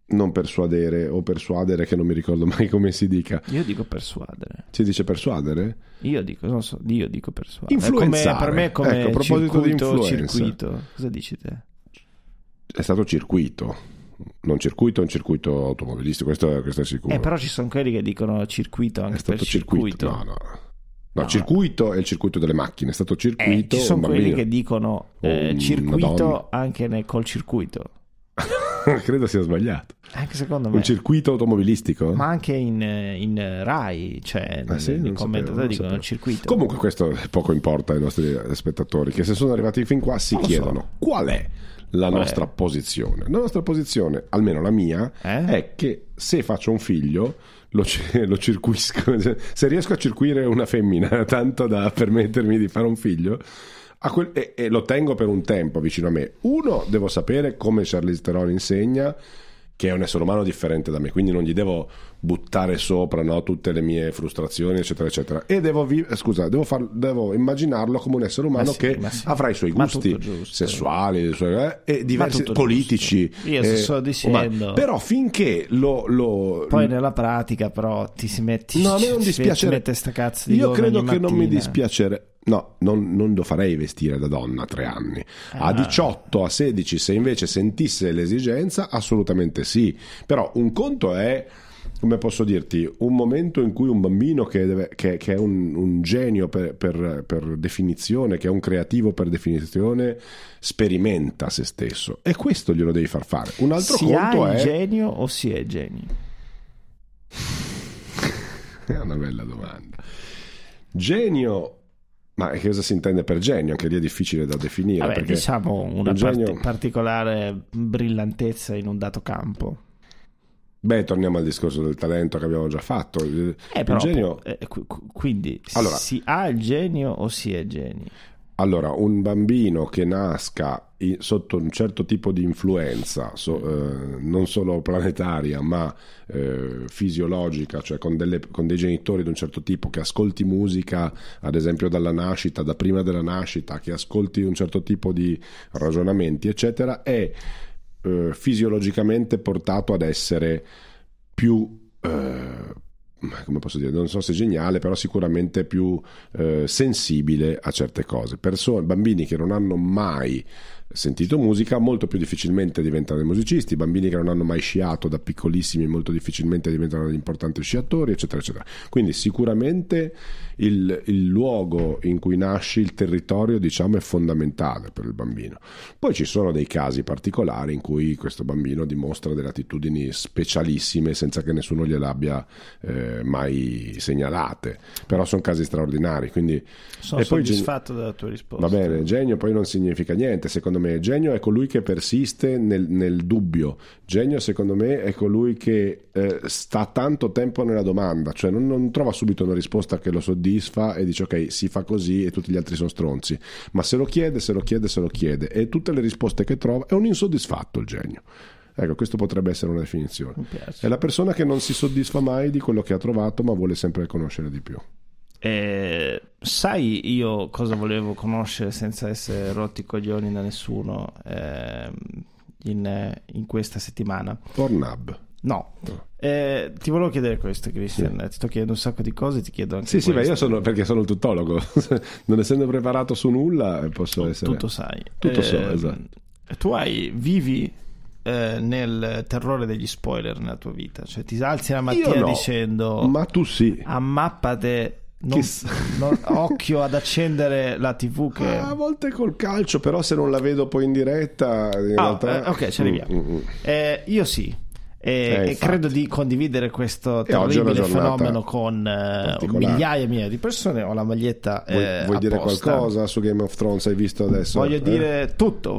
non persuadere o persuadere, che non mi ricordo mai come si dica. Io dico persuadere. Si dice persuadere? Io dico, non so, io dico persuadere. Influenzare. È come- per me è come Ecco, a proposito di circuito, influenza. circuito. Cosa dici te? È stato circuito, non circuito, è un circuito automobilistico, questo, questo è sicuro. Eh, però ci sono quelli che dicono circuito anche È stato circuito. circuito. No, no. No, No. circuito è il circuito delle macchine, è stato Eh, circuito. ci sono quelli che dicono eh, circuito anche nel- col circuito. Credo sia sbagliato. Anche secondo me. Un circuito automobilistico? Ma anche in, in Rai, cioè Ah, sì? Non commentatori dicono sapevo. circuito. Comunque questo poco importa ai nostri spettatori che se sono arrivati fin qua si Non lo so. chiedono qual è la Qual nostra posizione. La nostra posizione, almeno la mia, Eh? è che se faccio un figlio lo, lo circuisco. Se riesco a circuire una femmina tanto da permettermi di fare un figlio, quel- e, e lo tengo per un tempo vicino a me. Uno, devo sapere come Charlize Theron insegna che è un essere umano differente da me, quindi non gli devo buttare sopra no, tutte le mie frustrazioni, eccetera, eccetera. E devo, vi- eh, scusa, devo, far- devo immaginarlo come un essere umano Ma sì, che ma sì. avrà i suoi Ma gusti sessuali suoi- eh, e diversi politici. giusto. Io eh, sto dicendo- umani. Però finché lo... lo- Poi nella pratica, però, ti si mette. No, a me non ti dispiace. Si mette sta cazzo di Io credo che non mi mattina. No, non, non lo farei vestire da donna a tre anni. A Ah. 18, a 16, se invece sentisse l'esigenza, assolutamente sì. Però un conto è, come posso dirti, un momento in cui un bambino che, deve- che- che è un, un genio per, per- per definizione, che è un creativo per definizione, sperimenta se stesso. E questo glielo devi far fare. Un altro si conto ha il è... genio o si è geni? È una bella domanda. Genio, ma che cosa si intende per genio? Anche lì è difficile da definire. Vabbè, perché diciamo una un genio- parti- particolare brillantezza in un dato campo. Beh, torniamo al discorso del talento che abbiamo già fatto. Il, Eh, il però, genio, eh, qu- qu- quindi Allora- si ha il genio o si è geni? Allora, un bambino che nasca sotto un certo tipo di influenza, so- eh, non solo planetaria, ma eh, fisiologica, cioè con, delle- con dei genitori di un certo tipo, che ascolti musica, ad esempio dalla nascita, da prima della nascita, che ascolti un certo tipo di ragionamenti, eccetera, è eh, fisiologicamente portato ad essere più eh, come posso dire, non so se geniale, però sicuramente più eh, sensibile a certe cose. Persone, bambini che non hanno mai sentito musica molto più difficilmente diventano dei musicisti, bambini che non hanno mai sciato da piccolissimi molto difficilmente diventano degli importanti sciatori, eccetera, eccetera. Quindi sicuramente il, il luogo in cui nasci, il territorio, diciamo, è fondamentale per il bambino. Poi ci sono dei casi particolari in cui questo bambino dimostra delle attitudini specialissime senza che nessuno gliele abbia eh, mai segnalate, però sono casi straordinari. Quindi Sono e poi soddisfatto della tua risposta. Va bene, genio poi non significa niente, secondo me genio è colui che persiste nel, nel dubbio, genio secondo me è colui che eh, sta tanto tempo nella domanda, cioè non, non trova subito una risposta che lo soddisfa e dice ok si fa così e tutti gli altri sono stronzi, ma se lo chiede, se lo chiede, se lo chiede e tutte le risposte che trova è un insoddisfatto il genio. Ecco, questo potrebbe essere una definizione. È la persona che non si soddisfa mai di quello che ha trovato, ma vuole sempre conoscere di più. Eh, sai io cosa volevo conoscere senza essere rotti i coglioni da nessuno ehm, in, in questa settimana? Pornhub. No, Eh, ti volevo chiedere questo, Christian. Ti sto chiedendo un sacco di cose, ti chiedo anche Sì, sì, ma questo. io sono perché sono il tuttologo, non essendo preparato su nulla eh, posso essere. Tutto sai. Tutto so, Ehm, esatto. Tu hai, vivi eh, nel terrore degli spoiler nella tua vita, cioè ti alzi la mattina no, dicendo Ma tu sì. ammappate, non- non- occhio ad accendere la tv che... A volte col calcio, però se non la vedo poi in diretta, in Ah, realtà... eh, ok, ci arriviamo. Mm, mm, mm. Eh, io sì. E, Eh, e credo di condividere questo E terribile fenomeno con eh, migliaia e migliaia di persone. Ho la maglietta Vuoi, eh, vuoi dire qualcosa su Game of Thrones? Hai visto adesso? Voglio Eh? dire tutto.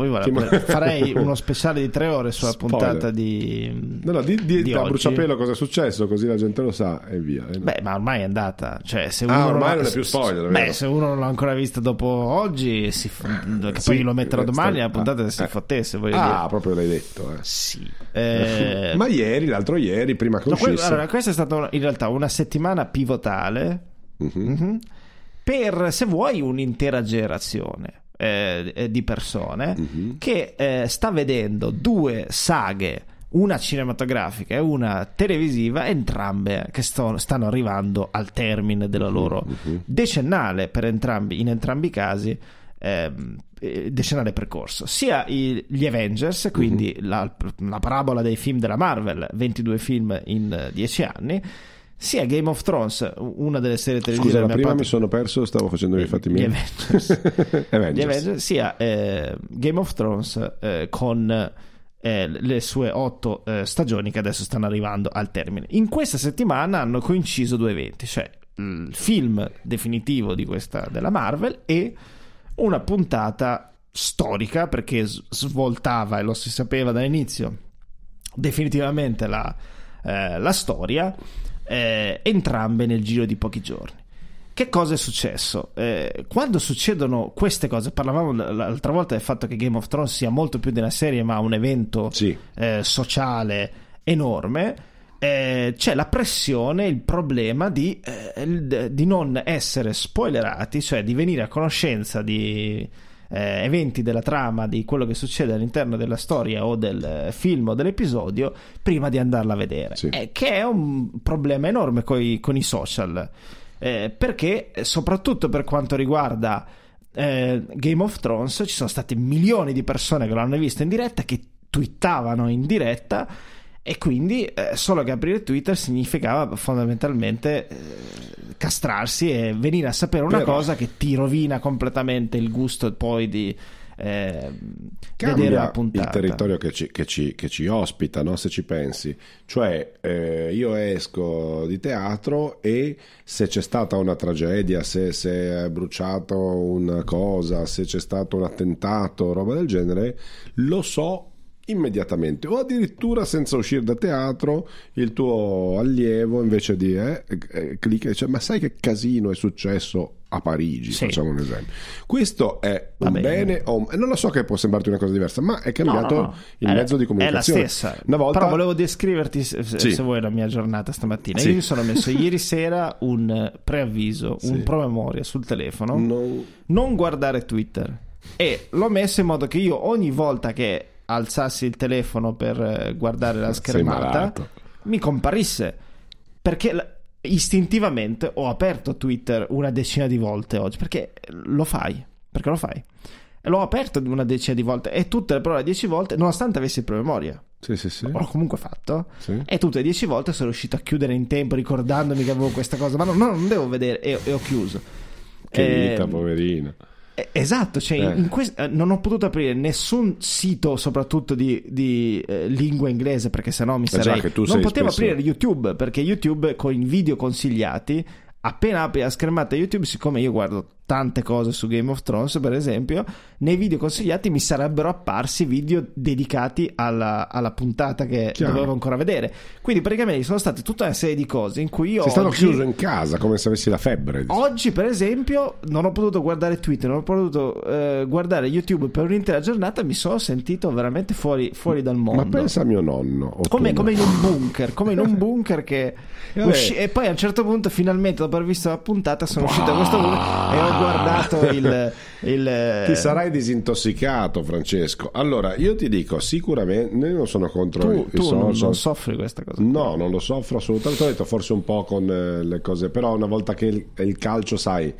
Farei uno speciale di tre ore sulla Spoiler. puntata di. No, no, di, di, di a bruciapelo cosa è successo, così la gente lo sa e via. eh. Beh, ma ormai è andata. Cioè, se Ah, uno ormai l'ha- non è più spoiler, Beh, vero? se uno non l'ha ancora vista dopo oggi, si f- che Sì, poi lo metterò eh, domani. sta- La puntata ah, si eh. fottesse. Ah, dire. proprio l'hai detto. Sì. Ma ieri, l'altro ieri, prima che No, uscisse... allora, questa è stata in realtà una settimana pivotale Mhm. mhm, per, se vuoi, un'intera generazione eh, eh, di persone Mhm. che eh, sta vedendo due saghe, una cinematografica e una televisiva, entrambe che sto- stanno arrivando al termine della loro decennale per entrambi, in entrambi i casi. ehm, eh, decennale percorso sia i- gli Avengers quindi Mhm. la, la parabola dei film della Marvel 22 film in eh, 10 anni sia Game of Thrones una delle serie televisive Scusa, la prima parte- mi sono perso, stavo facendo i fatti gli miei. Avengers, Avengers. gli Avengers, sia eh, Game of Thrones eh, con eh, le sue otto eh, stagioni che adesso stanno arrivando al termine. In questa settimana hanno coinciso due eventi, cioè il film definitivo di questa della Marvel e una puntata storica perché svoltava e lo si sapeva dall'inizio definitivamente la, eh, la storia, eh, entrambe nel giro di pochi giorni. che cosa è successo? Eh, quando succedono queste cose, parlavamo l'altra volta del fatto che Game of Thrones sia molto più di una serie, ma un evento Sì. eh, sociale enorme. Eh, c'è la pressione, il problema di, eh, di non essere spoilerati, cioè di venire a conoscenza di eh, eventi della trama, di quello che succede all'interno della storia o del film o dell'episodio prima di andarla a vedere. Sì. Eh, che è un problema enorme coi- con i social. Eh, perché eh, soprattutto per quanto riguarda Game of Thrones ci sono state milioni di persone che l'hanno visto in diretta che twittavano in diretta e quindi eh, solo che aprire Twitter significava fondamentalmente eh, castrarsi e venire a sapere una Però- cosa che ti rovina completamente il gusto poi di eh, vedere la puntata. il territorio che ci, che ci- che ci ospita, no? se ci pensi. Cioè, eh, io esco di teatro e se c'è stata una tragedia, se, se è bruciato una cosa, se c'è stato un attentato, roba del genere, lo so immediatamente o addirittura senza uscire da teatro il tuo allievo invece di eh, eh, clicca e dice ma sai che casino è successo a Parigi Sì. facciamo un esempio questo è un bene. bene o un- non lo so che può sembrarti una cosa diversa ma è cambiato No, no, no. il È- mezzo di comunicazione È la stessa. una volta Però volevo descriverti, se, Sì. se vuoi, la mia giornata stamattina. Sì. Io mi sono messo ieri sera un preavviso, un promemoria sul telefono. non- Non guardare Twitter. E l'ho messo in modo che io ogni volta che alzassi il telefono per eh, guardare la schermata mi comparisse. Perché istintivamente ho aperto Twitter una decina di volte oggi. Perché lo fai. Perché lo fai. L'ho aperto una decina di volte e tutte le prove dieci volte, nonostante avessi il promemoria. sì sì sì, L'ho comunque fatto. Sì. E tutte e dieci volte sono riuscito a chiudere in tempo ricordandomi che avevo questa cosa. Ma no, no, non devo vedere e, e ho chiuso. che vita Ehm, poverina eh, Esatto, cioè Eh. in quest- eh, non ho potuto aprire nessun sito, soprattutto di, di, eh, lingua inglese, perché sennò mi Eh sarei. che tu non potevo spesso- aprire YouTube perché YouTube con i video consigliati. Appena apri la schermata YouTube, siccome io guardo tante cose su Game of Thrones, per esempio, nei video consigliati mi sarebbero apparsi video dedicati alla, alla puntata che Chiaro. dovevo ancora vedere. Quindi praticamente sono state tutta una serie di cose in cui io. sei stato oggi- chiuso in casa come se avessi la febbre Oggi, per esempio, non ho potuto guardare Twitter, non ho potuto eh, guardare YouTube per un'intera giornata. Mi sono sentito veramente fuori, fuori dal mondo. ma pensa a mio nonno come, come in un bunker, come in un bunker che usci- e poi a un certo punto, finalmente, dopo aver visto la puntata, sono uscito da questo bunker e ho guardato il. il Ti sarai disintossicato, Francesco. Allora, io ti dico, sicuramente, io non sono contro tu, i tu non, social. non soffri questa cosa. No, non lo soffro assolutamente. Ho detto forse un po' con eh, le cose, però una volta che il, il calcio, sai,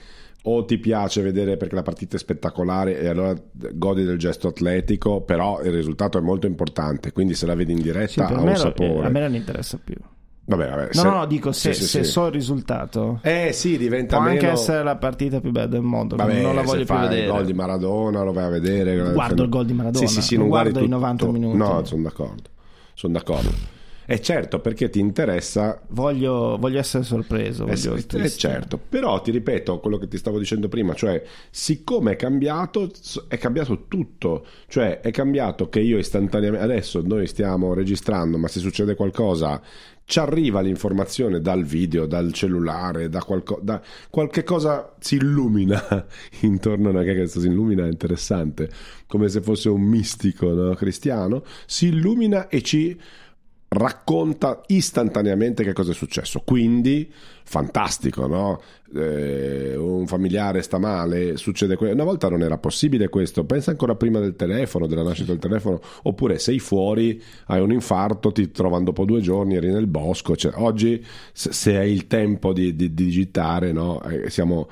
o ti piace vedere perché la partita è spettacolare e allora godi del gesto atletico, però il risultato è molto importante, quindi se la vedi in Sì, diretta per ha un sapore. a me non interessa più. Vabbè, vabbè, No, se- no, no, dico se, sì, sì, se sì. so il risultato. Eh sì, diventa Può anche meno... essere la partita più bella del mondo. Vabbè, non la voglio più vedere. il gol di Maradona lo vai a vedere. Guardo il gol di Maradona, Sì, sì, sì, non non guardi guardo i tutto. 90 minuti. No, sono d'accordo. Sono d'accordo. E certo, perché ti interessa Voglio, voglio essere sorpreso. Eh, Voglio twist. eh, certo, però ti ripeto quello che ti stavo dicendo prima, cioè siccome è cambiato, è cambiato tutto, cioè è cambiato che io istantaneamente, adesso noi stiamo registrando, ma se succede qualcosa ci arriva l'informazione dal video, dal cellulare, da, qualco- da qualche cosa si illumina intorno a che questo si illumina è interessante, come se fosse un mistico no, cristiano, si illumina e ci racconta istantaneamente che cosa è successo. Quindi, fantastico, no? Eh, un familiare sta male, succede questo. Una volta non era possibile questo. Pensa ancora prima del telefono, della nascita del telefono, oppure sei fuori, hai un infarto, ti trovano dopo due giorni, eri nel bosco. Cioè, oggi, se, hai il tempo di, di- di digitare, no? Eh, siamo.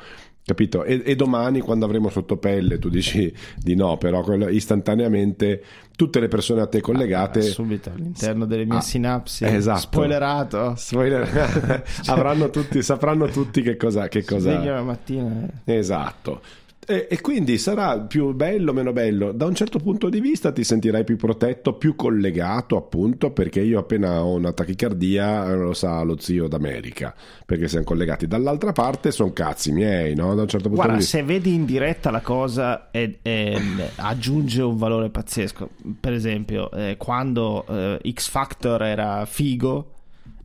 Capito? E, e domani quando avremo sotto pelle tu dici di no, però istantaneamente tutte le persone a te collegate Ah, subito all'interno delle mie Ah, sinapsi. esatto. Spoilerato. Spoiler. avranno tutti, sapranno tutti che cosa. Che Sveglio cosa... la mattina. Esatto. E, e quindi sarà più bello, meno bello. Da un certo punto di vista ti sentirai più protetto, più collegato, appunto, perché io appena ho una tachicardia eh, lo sa lo zio d'America, perché siamo collegati. Dall'altra parte sono cazzi miei, no? Da un certo punto Guarda, di vista. se vedi in diretta la cosa è- è- aggiunge un valore pazzesco. Per esempio, eh, quando eh, X Factor era figo,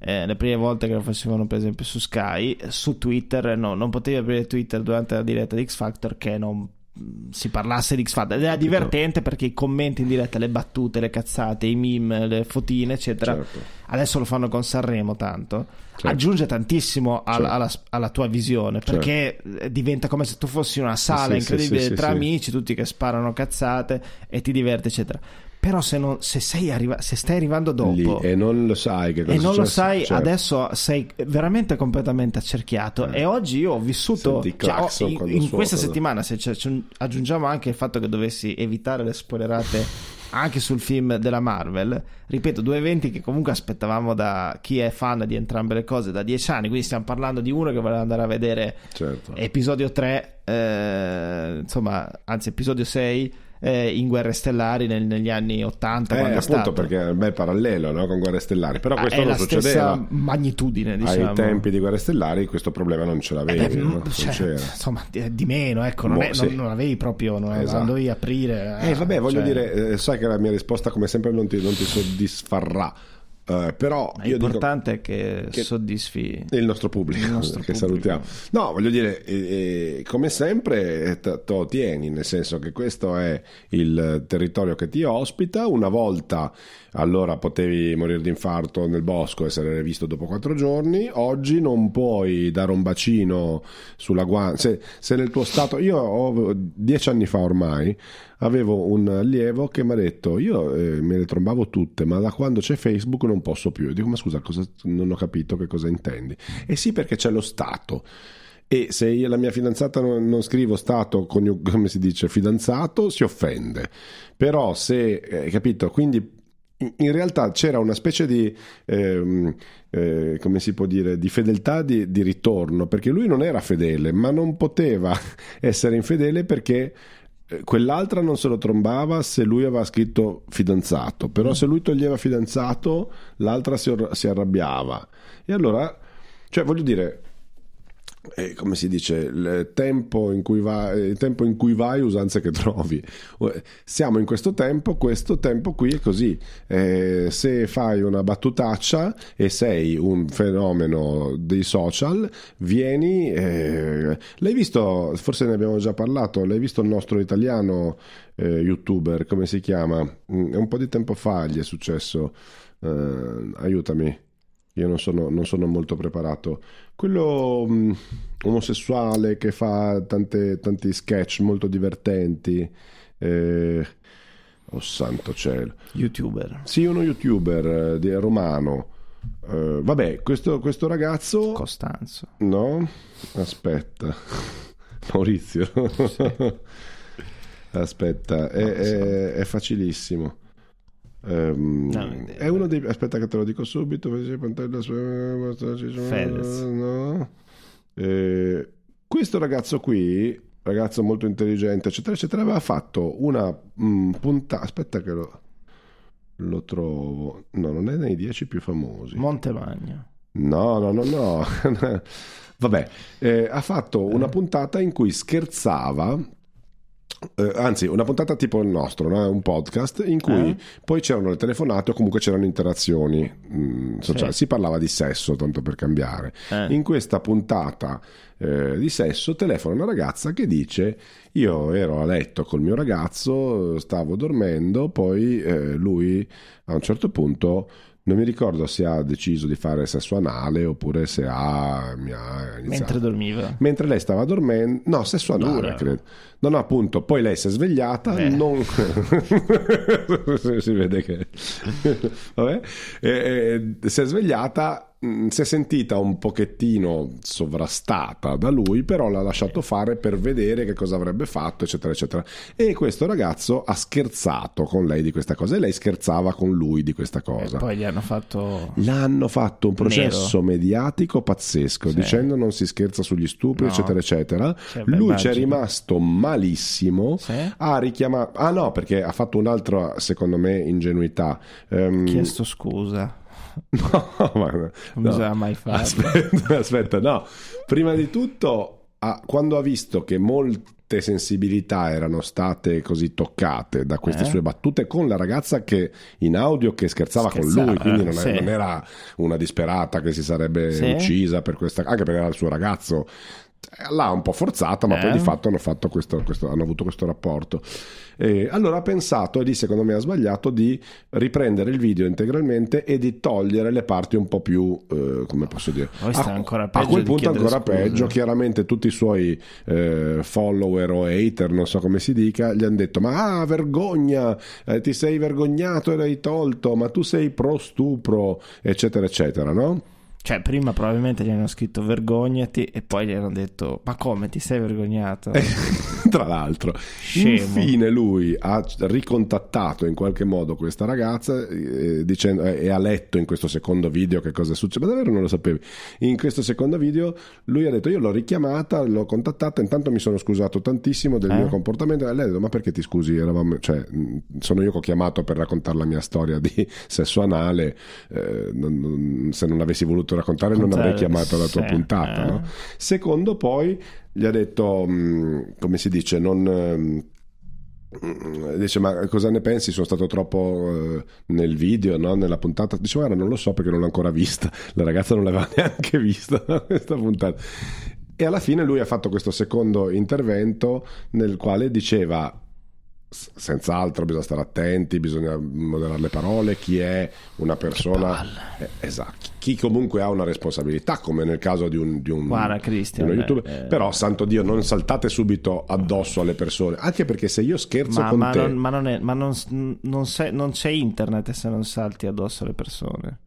eh, le prime volte che lo facevano per esempio su Sky, su Twitter, no, non potevi aprire Twitter durante la diretta di X Factor che non mh, si parlasse di X Factor ed era divertente perché i commenti in diretta, le battute, le cazzate, i meme, le fotine, eccetera. Certo. Adesso lo fanno con Sanremo tanto. Certo. Aggiunge tantissimo al- Certo. alla, alla tua visione perché eh, diventa come se tu fossi una sala Sì, incredibile sì, sì, tra amici, tutti che sparano cazzate e ti diverte, eccetera. Però se, non, se, sei arriva- se stai arrivando dopo Lì, e non lo sai che cosa e non lo sai, certo. adesso sei veramente completamente accerchiato. E oggi io ho vissuto. Senti cioè, ho- in, in questa settimana, se aggiungiamo anche il fatto che dovessi evitare le spoilerate anche sul film della Marvel, ripeto, due eventi che comunque aspettavamo da chi è fan di entrambe le cose da dieci anni. Quindi stiamo parlando di uno che voleva andare a vedere Certo. episodio 3, eh, insomma, anzi, episodio 6. Eh, in Guerre Stellari nel- negli anni 80 Eh, appunto stato. perché è un bel parallelo no, con Guerre Stellari però Ah, questo è non la succedeva stessa magnitudine diciamo ai tempi di Guerre Stellari questo problema non ce l'avevi Eh, no? mm, Non cioè, c'era. insomma di, meno ecco non, Boh, è- sì. non- non avevi proprio non Esatto. non dovevi aprire Eh, vabbè, voglio cioè, dire, eh, sai che la mia risposta, come sempre, non ti, non ti soddisfarà. Eh, però l'importante è che, che- soddisfi il nostro pubblico, Il nostro che pubblico. salutiamo. No, voglio dire, eh, eh, come sempre, eh, te lo tieni, nel senso che questo è il territorio che ti ospita. Una volta allora potevi morire di infarto nel bosco e essere visto dopo quattro giorni. Oggi non puoi dare un bacino sulla guancia. Se, se nel tuo stato, io ho dieci anni fa ormai. Avevo un allievo che mi ha detto: Io eh, me le trombavo tutte, ma da quando c'è Facebook non posso più. Io dico: Ma scusa, cosa- non ho capito che cosa intendi. E sì, perché c'è lo Stato. E se io la mia fidanzata non, non scrivo stato, come si dice, fidanzato, si offende. Però se, eh, capito? Quindi in- realtà c'era una specie di, ehm, eh, come si può dire, di fedeltà di, di ritorno, perché lui non era fedele, ma non poteva essere infedele perché eh, quell'altra non se lo trombava se lui aveva scritto fidanzato, però se lui toglieva fidanzato, l'altra si, si arrabbiava. E allora, cioè voglio dire, eh, come si dice, il tempo in cui vai, il tempo in cui vai, usanze che trovi. Eh, Siamo in questo tempo, questo tempo qui è così. Eh, se fai una battutaccia e sei un fenomeno dei social, vieni. eh, l'hai visto? Forse ne abbiamo già parlato. L'hai visto il nostro italiano eh, youtuber? Come si chiama? Mm, un po' di tempo fa gli è successo. eh, aiutami. Io non sono, non sono molto preparato. Quello mh, omosessuale che fa tante- tanti sketch molto divertenti. eh, oh santo cielo. youtuber Sì, uno youtuber eh, di- romano. Eh, vabbè, questo, questo ragazzo... Costanzo No? Aspetta. Maurizio. Aspetta, è, è- è facilissimo. Ehm, No, è uno dei. Aspetta, che te lo dico subito. Fedez. No. Eh, questo ragazzo qui, ragazzo molto intelligente, eccetera, eccetera, aveva fatto una puntata. Aspetta, che lo, lo trovo. No, non è nei dieci più famosi. Montemagno No, no, no, no. Vabbè, eh, ha fatto una puntata in cui scherzava. Eh, anzi, una puntata tipo il nostro, no? un podcast in cui Eh? poi c'erano le telefonate o comunque c'erano interazioni mm, sociali. Sì. Si parlava di sesso, tanto per cambiare. Eh. In questa puntata eh, di sesso telefona una ragazza che dice: Io ero a letto col mio ragazzo, stavo dormendo, poi eh, lui a un certo punto. Non mi ricordo se ha deciso di fare sesso anale oppure se ha, mi ha iniziato. mentre dormiva Mentre lei stava dormendo, no, sesso anale, Dura. credo. No, no, appunto, poi lei si è svegliata, Eh. non... si vede che... Vabbè. E- e si è svegliata, si è sentita un pochettino sovrastata da lui, però l'ha lasciato fare per vedere che cosa avrebbe fatto, eccetera, eccetera. E questo ragazzo ha scherzato con lei di questa cosa e lei scherzava con lui di questa e cosa. poi gli hanno fatto L'hanno fatto un processo mediatico pazzesco, Sì. dicendo non si scherza sugli stupri, No. eccetera, eccetera. Cioè, beh, Lui ci è immagino. rimasto malissimo. Sì? Ha richiamato, ah no, perché ha fatto un'altra, secondo me, ingenuità. Ehm, chiesto scusa no, ma- non no. bisogna mai farlo Aspetta, aspetta, no. Prima di tutto, ha- quando ha visto che molte sensibilità erano state così toccate da queste Eh? sue battute con la ragazza che in audio che scherzava, con Scherzava, lui, quindi non, è- sì. non era una disperata che si sarebbe Sì. uccisa per questa, anche perché era il suo ragazzo. L'ha un po' forzata, ma Eh? poi di fatto hanno, fatto questo, questo- hanno avuto questo rapporto. E allora ha pensato, e lì secondo me ha sbagliato, di riprendere il video integralmente e di togliere le parti un po' più, eh, come posso dire, a peggio quel punto ancora scuse. peggio, chiaramente tutti i suoi eh, follower o hater, non so come si dica, gli hanno detto ma ah, vergogna, eh, ti sei vergognato e l'hai tolto, ma tu sei pro stupro, eccetera, eccetera, no? Cioè, prima probabilmente gli hanno scritto vergognati e poi gli hanno detto ma come ti sei vergognato? Tra l'altro, Scemo. infine lui ha ricontattato in qualche modo questa ragazza eh, dicendo, eh, e ha letto in questo secondo video che cosa succede. Ma davvero non lo sapevi? In questo secondo video lui ha detto io l'ho richiamata, l'ho contattata, intanto mi sono scusato tantissimo del Eh? mio comportamento e lei ha detto ma perché ti scusi? Eravamo, cioè, sono io che ho chiamato per raccontare la mia storia di sesso anale, eh, non- non- se non avessi voluto raccontare non avrei chiamato la tua puntata. eh. no? Secondo, poi gli ha detto, mh, come si dice, non. mh, Dice, ma cosa ne pensi? Sono stato troppo eh, nel video, no? nella puntata. Dice, guarda, non lo so perché non l'ho ancora vista. La ragazza non l'aveva neanche vista no? questa puntata. E alla fine lui ha fatto questo secondo intervento nel quale diceva senz'altro bisogna stare attenti, bisogna moderare le parole, chi è una persona eh, esatto, chi comunque ha una responsabilità, come nel caso di un, di un, Guarda, di Christian, uno youtuber. eh, Però, santo Dio, non saltate subito addosso alle persone, anche perché se io scherzo Ma, con ma te, non, ma non è- ma non- non sei- non c'è internet se non salti addosso alle persone.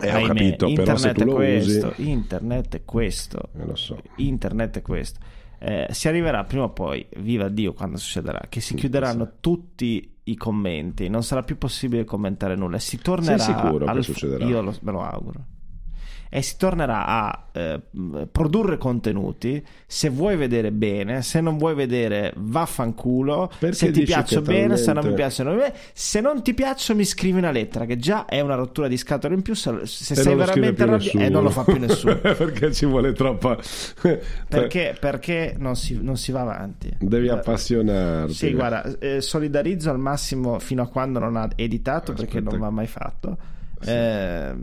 eh, ho capito, però se internet tu è lo questo, usi, internet è questo. eh, lo so. Internet è questo. Eh, si arriverà prima o poi, viva Dio quando succederà, che si chiuderanno tutti i commenti, non sarà più possibile commentare nulla. Si tornerà Sei sicuro che al- succederà? Io lo- me lo auguro. E si tornerà a eh, produrre contenuti. Se vuoi vedere bene, se non vuoi vedere, vaffanculo. Perché se ti piaccio bene, se non mi piacciono bene. Se non ti piaccio, mi scrivi una lettera, che già è una rottura di scatole in più. Se, se sei veramente arrabbiato, e non lo fa più nessuno. perché ci vuole troppa Perché, perché non, si, non si va avanti? devi Eh, appassionarti Sì, guarda, eh, solidarizzo al massimo fino a quando non ha editato perché Aspetta. non va mai fatto. Eh,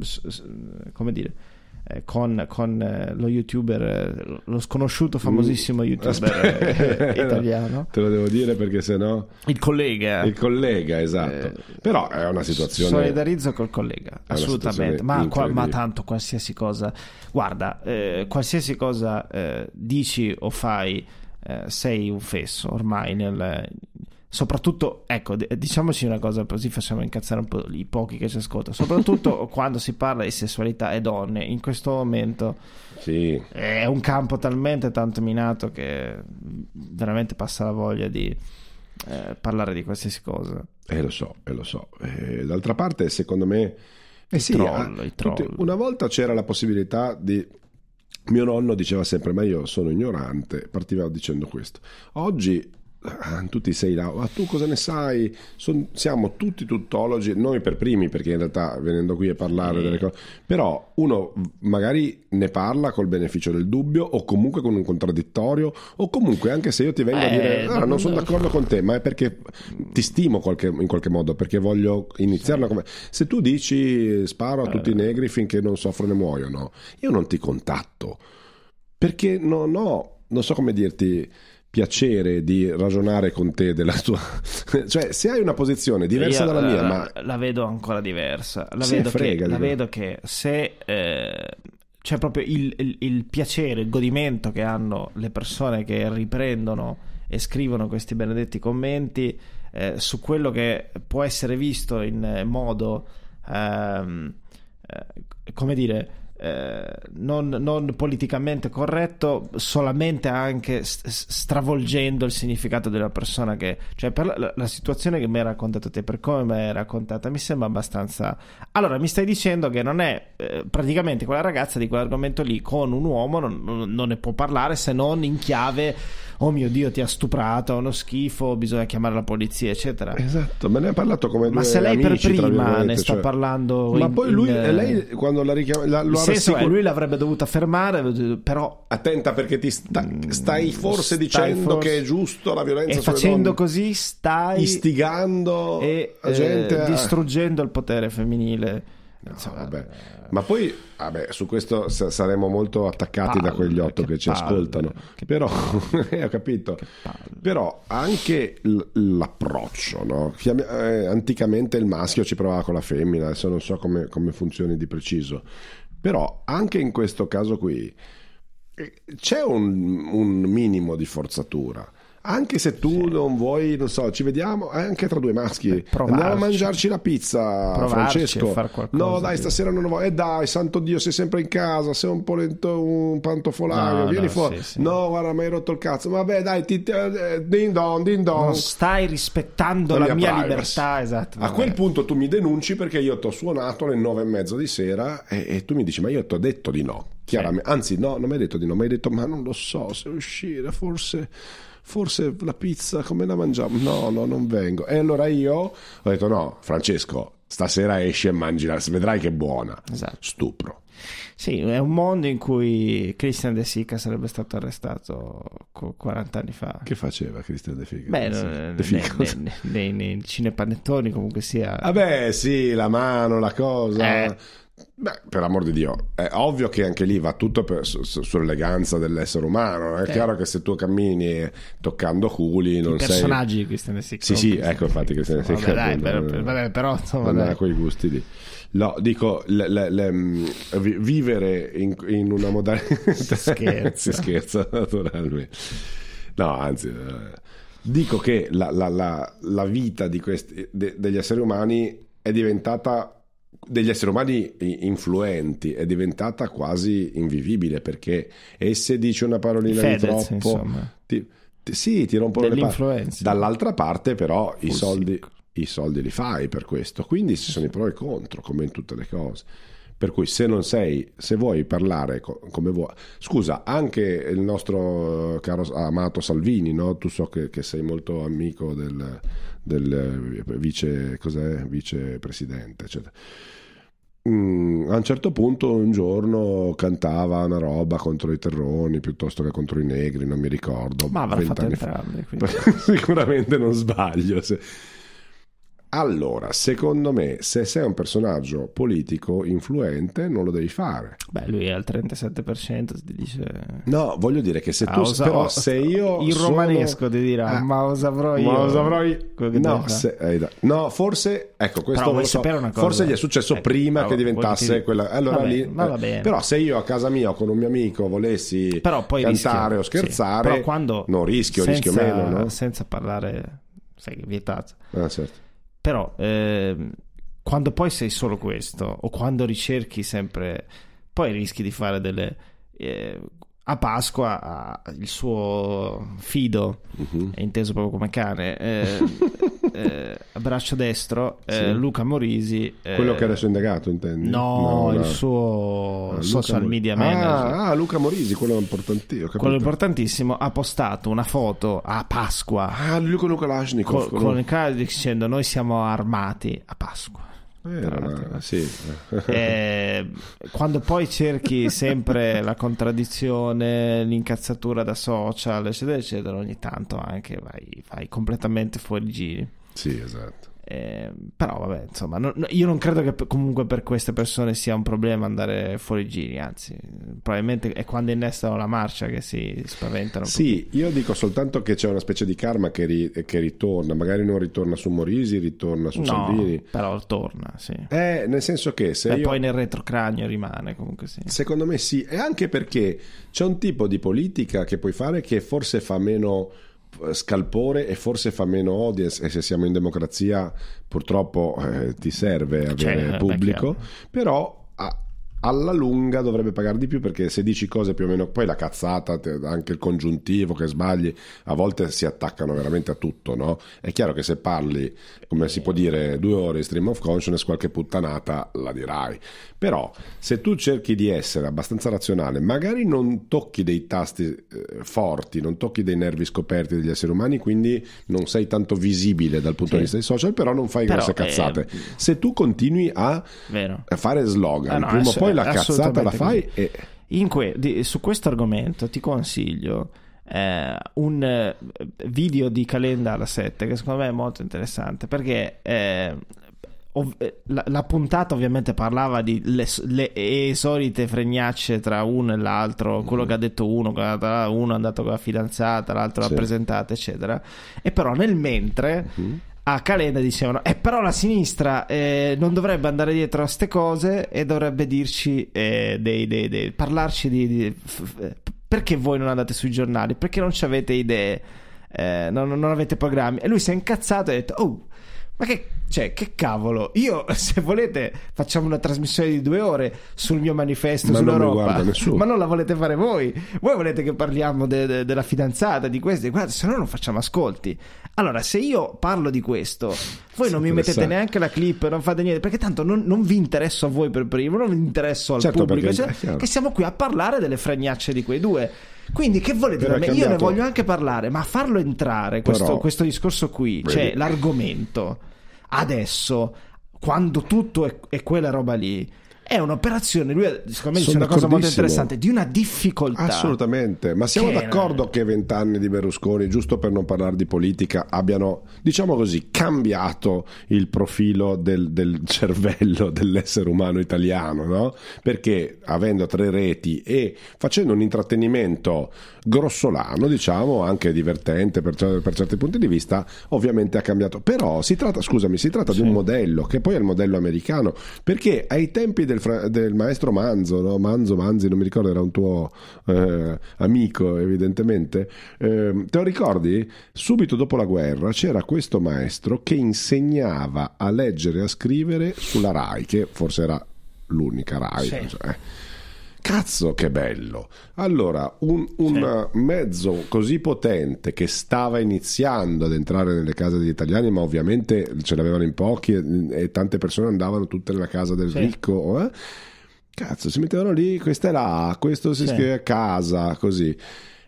come dire, eh, con, con, eh, lo youtuber, eh, lo sconosciuto famosissimo youtuber eh, italiano, te lo devo dire perché sennò il collega. il collega esatto Eh, però è una situazione Solidarizzo col collega, assolutamente. Ma, qua- ma tanto qualsiasi cosa, guarda, eh, qualsiasi cosa eh, dici o fai, eh, sei un fesso ormai. Nel, soprattutto, ecco, diciamoci una cosa, così facciamo incazzare un po' i pochi che ci ascoltano. Soprattutto quando si parla di sessualità e donne, in questo momento sì è un campo talmente tanto minato che veramente passa la voglia di eh, parlare di qualsiasi cosa. Eh, lo so, eh, lo so. Eh, d'altra parte, secondo me, eh sì, troll, ah, tutti- una volta c'era la possibilità di. Mio nonno diceva sempre: Ma io sono ignorante. Partiva dicendo questo. Oggi. Ah, tutti sei là, ma tu cosa ne sai? Son- siamo tutti tuttologi, noi per primi, perché in realtà venendo qui a parlare Sì. delle cose, però uno magari ne parla col beneficio del dubbio, o comunque con un contraddittorio, o comunque anche se io ti vengo a Eh, dire "Ah, non- sono d'accordo con te, ma è perché ti stimo qualche- in qualche modo, perché voglio una conversazione. Se tu dici sparo a tutti i negri finché non soffrono e muoiono, io non ti contatto, perché non ho, non so come dirti, piacere di ragionare con te della tua... cioè, se hai una posizione diversa Io, dalla mia, eh, ma... la vedo ancora diversa. La, vedo, frega, che, la vedo che se eh, c'è proprio il, il- il piacere, il godimento che hanno le persone che riprendono e scrivono questi benedetti commenti eh, su quello che può essere visto in modo, ehm, eh, come dire, eh, non, non politicamente corretto, solamente anche st- st- stravolgendo il significato della persona che, cioè per la, la- situazione che mi hai raccontato te, per come mi hai raccontata, mi sembra abbastanza. Allora, mi stai dicendo che non è eh, praticamente quella ragazza di quell'argomento lì con un uomo non- non ne può parlare se non in chiave oh mio dio ti ha stuprato, uno schifo, bisogna chiamare la polizia, eccetera. Esatto, me ne ha parlato come Ma se lei per amici, tra prima ne sta cioè- parlando Ma in- poi lui, in, lei quando la richiama, la, lo senso è rassicura- lui l'avrebbe dovuta fermare, però Attenta perché ti sta- stai forse stai dicendo forse- che è giusto la violenza e facendo donne, così stai istigando e la eh, a... distruggendo il potere femmile. No, vabbè. Ma poi, vabbè, su questo sa- saremo molto attaccati da palle, quegli otto che, che ci palle, ascoltano. che Però, eh, ho capito. Però anche l'approccio, no? Eh, anticamente il maschio ci provava con la femmina, adesso non so come, come funzioni di preciso. Però anche in questo caso qui eh, c'è un, un minimo di forzatura. Anche se tu non vuoi, non so, ci vediamo eh, anche tra due maschi. provarci. Andiamo a mangiarci la pizza, Provarci Francesco. a qualcosa no, dai, stasera non lo voglio. Eh dai, santo Dio, sei sempre in casa, sei un po' lento, un pantofolaio, No, vieni no, fuori. sì, sì. No, guarda, mi hai rotto il cazzo. Vabbè, dai, ti, ti- eh, din don, din don. non stai rispettando La la, mia mia libertà, esatto. A vabbè. quel punto tu mi denunci perché io ti ho suonato alle nove e mezzo di sera e, e tu mi dici ma io ti ho detto di no. Chiaramente, anzi no, non mi hai detto di no, mi hai detto ma non lo so se uscire, forse, forse la pizza come la mangiamo? No, no, non vengo. E allora io ho detto no, Francesco, stasera esci e mangi, la- vedrai che è buona. Esatto. Stupro. Sì, è un mondo in cui Christian De Sica sarebbe stato arrestato co- 40 anni fa. Che faceva Cristian De Fico? Beh, De nei, nei, nei- nei cinepanettoni comunque sia... Vabbè, sì, la mano, la cosa. Eh. Beh, per amor di Dio, è ovvio che anche lì va tutto per- su- su- sull'eleganza dell'essere umano. È Eh. chiaro che se tu cammini toccando culi, non I sei. personaggi di Christian Sica. Sì, sì, ecco, infatti, Christian De Vabbè, dai, non- però, vabbè, però insomma, non ha quei gusti lì. No, dico, le- le- le- vi- vivere in, in una modalità... Si scherza. si scherza, naturalmente. No, anzi, eh, dico che la, la- la- la vita di questi, de- degli esseri umani è diventata degli esseri umani i- influenti è diventata quasi invivibile perché e se dici una parolina di Fedez, troppo insomma. ti, ti- sì ti rompono le palle dall'altra parte però i Full soldi, sick. i soldi li fai per questo quindi ci sono i pro e i contro come in tutte le cose per cui se non sei se vuoi parlare co- come vuoi scusa anche il nostro eh, caro amato Salvini no? tu so che, che sei molto amico del, del eh, vice cos'è vicepresidente eccetera Mm, a un certo punto un giorno cantava una roba contro i terroni piuttosto che contro i negri, non mi ricordo. Ma avrà fatto vent'anni fa. entrambi. quindi- Sicuramente non sbaglio. se- Allora, secondo me, se sei un personaggio politico influente, non lo devi fare. Beh, lui è al 37%, ti dice... No, voglio dire che se tu, Ah, osa- però, osa- se io Il sono- romanesco ti dirà, Ah, ma cosa avrò io? Ma cosa avrò io? No, se- eh, no, forse ecco, questo lo so. Forse gli è successo Ecco, prima però che diventasse ti- quella. Allora Va lì, ma va eh, bene. però se io a casa mia o con un mio amico volessi Però poi cantare rischio, o sì. scherzare, Però quando non rischio, senza, rischio meno, no? Senza parlare, sai che vietato. Ah, certo. Però ehm, quando poi sei solo questo, o quando ricerchi sempre, poi rischi di fare delle... eh, a Pasqua il suo fido, Mhm. è inteso proprio come cane, eh, eh, braccio destro, eh, Sì. Luca Morisi. eh, Quello che adesso è indagato, intendi? No, il no. suo Ah, social Mor- media ah, manager. Ah, Luca Morisi, quello importantissimo. Quello importantissimo ha postato una foto a Pasqua Ah, Luca Lukalashnikov. con, con il cane dicendo noi siamo armati a Pasqua. Eh, era- l'altro. sì. Eh, quando poi cerchi sempre la contraddizione, l'incazzatura da social, eccetera, eccetera, ogni tanto anche vai, vai completamente fuori giri. Sì, esatto. Eh, però vabbè, insomma, no- no- io non credo che p- comunque per queste persone sia un problema andare fuori giri, anzi, probabilmente è quando innestano la marcia che si spaventano. Sì, io dico soltanto che c'è una specie di karma che, ri- che ritorna, magari non ritorna su Morisi, ritorna su. No, Salvini. però torna, sì. Eh, nel senso che se e io... poi nel retrocranio rimane comunque sì. Secondo me sì, e anche perché c'è un tipo di politica che puoi fare che forse fa meno scalpore e forse fa meno audience e se siamo in democrazia purtroppo eh, ti serve avere Cioè, beh, pubblico, però alla lunga dovrebbe pagare di più perché se dici cose più o meno poi la cazzata anche il congiuntivo che sbagli a volte si attaccano veramente a tutto no? è chiaro che se parli come si può dire due ore di stream of consciousness qualche puttanata la dirai però se tu cerchi di essere abbastanza razionale magari non tocchi dei tasti eh, forti non tocchi dei nervi scoperti degli esseri umani quindi non sei tanto visibile dal punto Sì. di vista dei social però non fai Però, grosse cazzate eh, se tu continui a Vero. fare slogan. Ah, no, Prima o ass- poi la cazzata la fai e In que- di- su questo argomento ti consiglio eh, un eh, video di Calenda alla 7 che secondo me è molto interessante perché eh, ov- eh, la, la puntata ovviamente parlava di le, le esolite fregnacce tra uno e l'altro, quello che ha detto uno, ha- uno è andato con la fidanzata, l'altro Sì. l'ha presentata, eccetera. E però nel mentre a Calenda dicevano eh però la sinistra eh, non dovrebbe andare dietro a ste cose e dovrebbe dirci eh, dei, dei- dei- parlarci di, di- f- f- perché voi non andate sui giornali? Perché non ci avete idee? Eh, non, non avete programmi? E lui si è incazzato e ha detto oh ma che, cioè, che cavolo io se volete facciamo una trasmissione di due ore sul mio manifesto Ma non sull'Europa nessuno. ma non la volete fare voi? Voi volete che parliamo de- de- della fidanzata di questo guarda se no non facciamo ascolti. Allora se io parlo di questo voi non mi mettete neanche la clip non fate niente perché tanto non, non vi interesso a voi per primo non vi interesso al Certo, pubblico cioè, che siamo qui a parlare delle fregnacce di quei due. Quindi che volete da me? Io ne voglio anche parlare, ma farlo entrare questo, Però- questo discorso qui, cioè Vedi. l'argomento, adesso, quando tutto è, è quella roba lì, è un'operazione, lui secondo me dice una cosa molto interessante, di una difficoltà. Assolutamente, ma siamo Che- d'accordo che vent'anni di Berlusconi, giusto per non parlare di politica, abbiano, diciamo così, cambiato il profilo del, del cervello dell'essere umano italiano, no? Perché avendo tre reti e facendo un intrattenimento grossolano, diciamo, anche divertente per, per certi punti di vista, ovviamente ha cambiato. Però si tratta, scusami, si tratta di un modello che poi è il modello americano, perché ai tempi del, fra- del maestro Manzo, no? Manzo, Manzi, non mi ricordo, era un tuo eh, amico evidentemente, eh, te lo ricordi? Subito dopo la guerra c'era questo maestro che insegnava a leggere e a scrivere sulla RAI, che forse era l'unica RAI. Sì. cioè, Cazzo, che bello! Allora, un, un mezzo così potente che stava iniziando ad entrare nelle case degli italiani, ma ovviamente ce l'avevano in pochi e, e tante persone andavano tutte nella casa del Sì. ricco. eh? Cazzo, si mettevano lì, questa è A, questo si Sì. scrive a casa, così.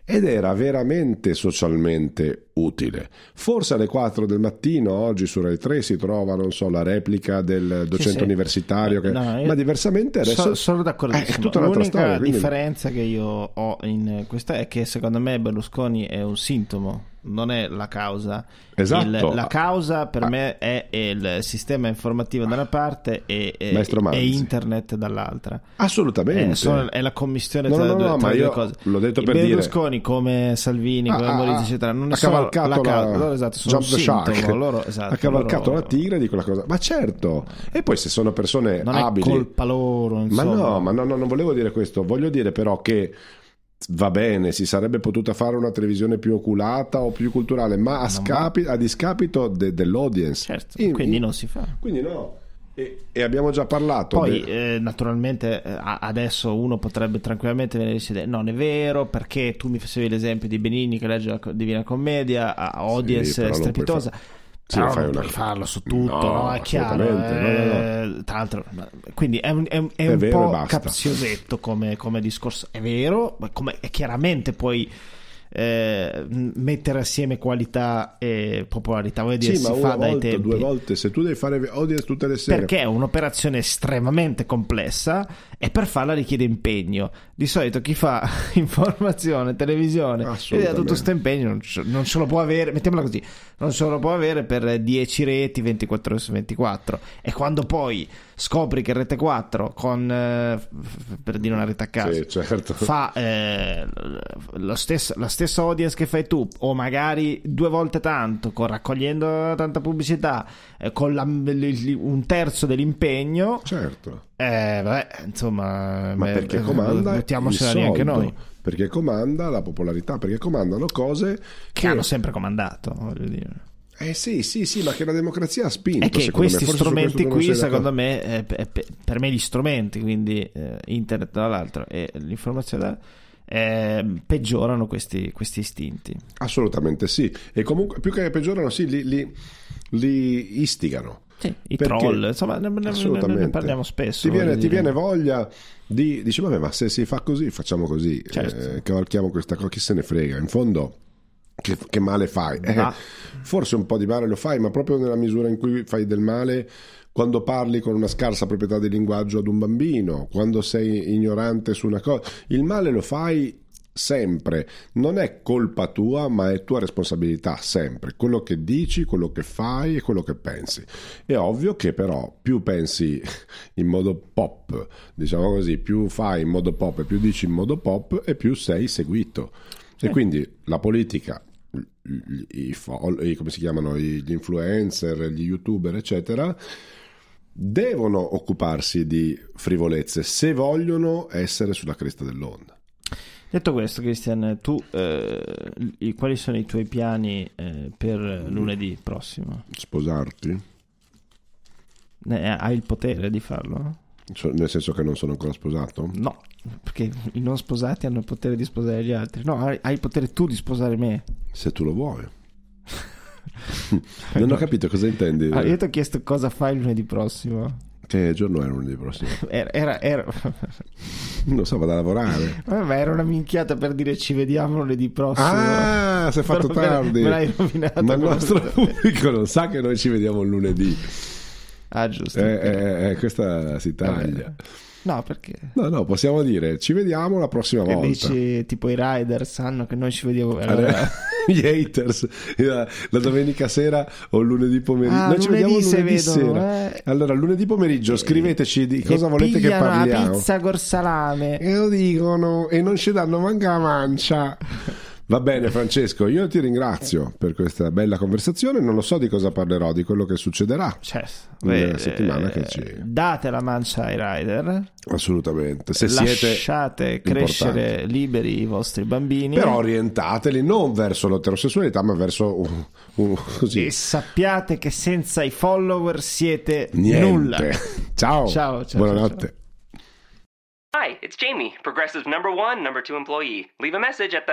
Ed era veramente socialmente utile. Forse alle 4 del mattino, oggi su Rai 3, si trova, non so, la replica del docente sì. universitario, che- No, io- ma diversamente adesso... So- sono d'accordo. Eh, è tutta un'altra L'unica storia. quindi- differenza che io ho in questa è che secondo me Berlusconi è un sintomo, non è la causa. Esatto. Il- la causa per Ah. me è il sistema informativo da una parte e, e- e internet dall'altra. Assolutamente. Eh, sono- è la commissione No, tra, no, no, due, no, tra ma le due cose. l'ho detto I per dire- Berlusconi come Salvini, come Ah, ah, eccetera, non ha cavalcato la causa. la- Loro, esatto, sono sintomo. Loro, esatto, ha cavalcato loro- la tigre di quella cosa. Ma certo. E poi se sono persone Non è abili. colpa loro, Ma insomma. no, ma no, no, non volevo dire questo. Voglio dire però che va bene, si sarebbe potuta fare una televisione più oculata o più culturale, ma a, scapi- a discapito de- dell'audience. Certo, In- quindi in- non si fa. Quindi no. E, e abbiamo già parlato. Poi, de- eh, naturalmente, eh, adesso uno potrebbe tranquillamente venire a dire: Non è vero, perché tu mi facevi l'esempio di Benini che legge la Divina Commedia, a audience puoi strepitosa. Sì, Però fai non una- puoi farlo su tutto, No, no? È chiaro. assolutamente, no, no, eh, Tra l'altro, quindi è un, è un- è un po' capziosetto come, come discorso. È vero, ma come, è chiaramente poi. Eh, mettere assieme qualità e popolarità, voglio dire, sì, si fa dai volta, tempi. due volte, se tu devi fare audience tutte le sere. Perché è un'operazione estremamente complessa e per farla richiede impegno. Di solito chi fa informazione, televisione, e ha tutto questo impegno non non ce lo può avere, mettiamola così, non ce lo può avere per 10 reti 24 ore su 24. E quando poi scopri che Rete 4 con, eh, per dire una rete a caso, Sì, certo. fa eh, lo stesso- la stessa audience che fai tu, o magari due volte tanto, con, raccogliendo tanta pubblicità, eh, con la- un terzo dell'impegno, Certo. eh, vabbè, insomma, Ma perché eh, comanda mettiamocela lì anche soldo, noi, Perché comanda la popolarità, perché comandano cose che hanno sempre comandato, voglio dire. Eh sì, sì, sì, ma che la democrazia ha spinto. È che questi me. Strumenti qui, secondo d'accordo. me, pe- pe- per me gli strumenti, quindi eh, internet dall'altro e l'informazione da- eh, peggiorano questi, questi istinti. Assolutamente sì. E comunque, più che peggiorano, sì, li, li- li istigano. Sì, i Perché- troll, insomma, ne, ne- ne- parliamo spesso. Ti viene, ti viene voglia di dici, vabbè, ma se si fa così, facciamo così. Certo. Eh, cavalchiamo questa cosa, chi se ne frega. In fondo, che, che male fai? Eh, forse un po' di male lo fai, ma proprio nella misura in cui fai del male. Quando parli con una scarsa proprietà di linguaggio ad un bambino, quando sei ignorante su una cosa, il male lo fai sempre. Non è colpa tua, ma è tua responsabilità sempre. Quello che dici, quello che fai e quello che pensi. È ovvio che però più pensi in modo pop, diciamo così, più fai in modo pop e più dici in modo pop e più sei seguito. E quindi la politica, i, i- come si chiamano, gli influencer, gli youtuber, eccetera, devono occuparsi di frivolezze se vogliono essere sulla cresta dell'onda. Detto questo, Christian, tu eh, quali sono i tuoi piani eh, per lunedì prossimo? Sposarti? Ne- hai il potere di farlo? Nel senso che non sono ancora sposato? No, perché i non sposati hanno il potere di sposare gli altri. No, hai, hai il potere tu di sposare me. Se tu lo vuoi. non ho capito cosa intendi. Ah, io ti ho chiesto cosa fai lunedì prossimo. Che giorno è lunedì prossimo? Era, era, era- Non so, vado a lavorare. Vabbè, era una minchiata per dire ci vediamo lunedì prossimo. Ah, si è fatto Però tardi. me l'hai rovinato Ma il nostro pubblico non sa che noi ci vediamo lunedì. Ah, giusto. Eh, eh, eh, questa si taglia. No, perché? No, no, possiamo dire ci vediamo la prossima Che volta. dici tipo i rider sanno che noi ci vediamo. Allora, Gli haters la, la domenica sera o lunedì pomeriggio. Ah, Noi ci lunedì vediamo se lunedì vedono, sera. eh. Allora, lunedì pomeriggio scriveteci di cosa volete che parliamo. La pizza col salame. E lo dicono e non ci danno manca la mancia. Va bene Francesco, io ti ringrazio per questa bella conversazione, non lo so di cosa parlerò, di quello che succederà. Cioè, Nella eh, settimana che ci- Date la mancia ai rider. Assolutamente, se siete lasciate crescere liberi i vostri bambini. però orientateli non verso l'eterosessualità, ma verso un, un- così E sappiate che senza i follower siete niente. nulla. Ciao. Ciao, ciao, Buonanotte. Hi, it's Jamie, Progressive number one, number two employee. Leave a message at the.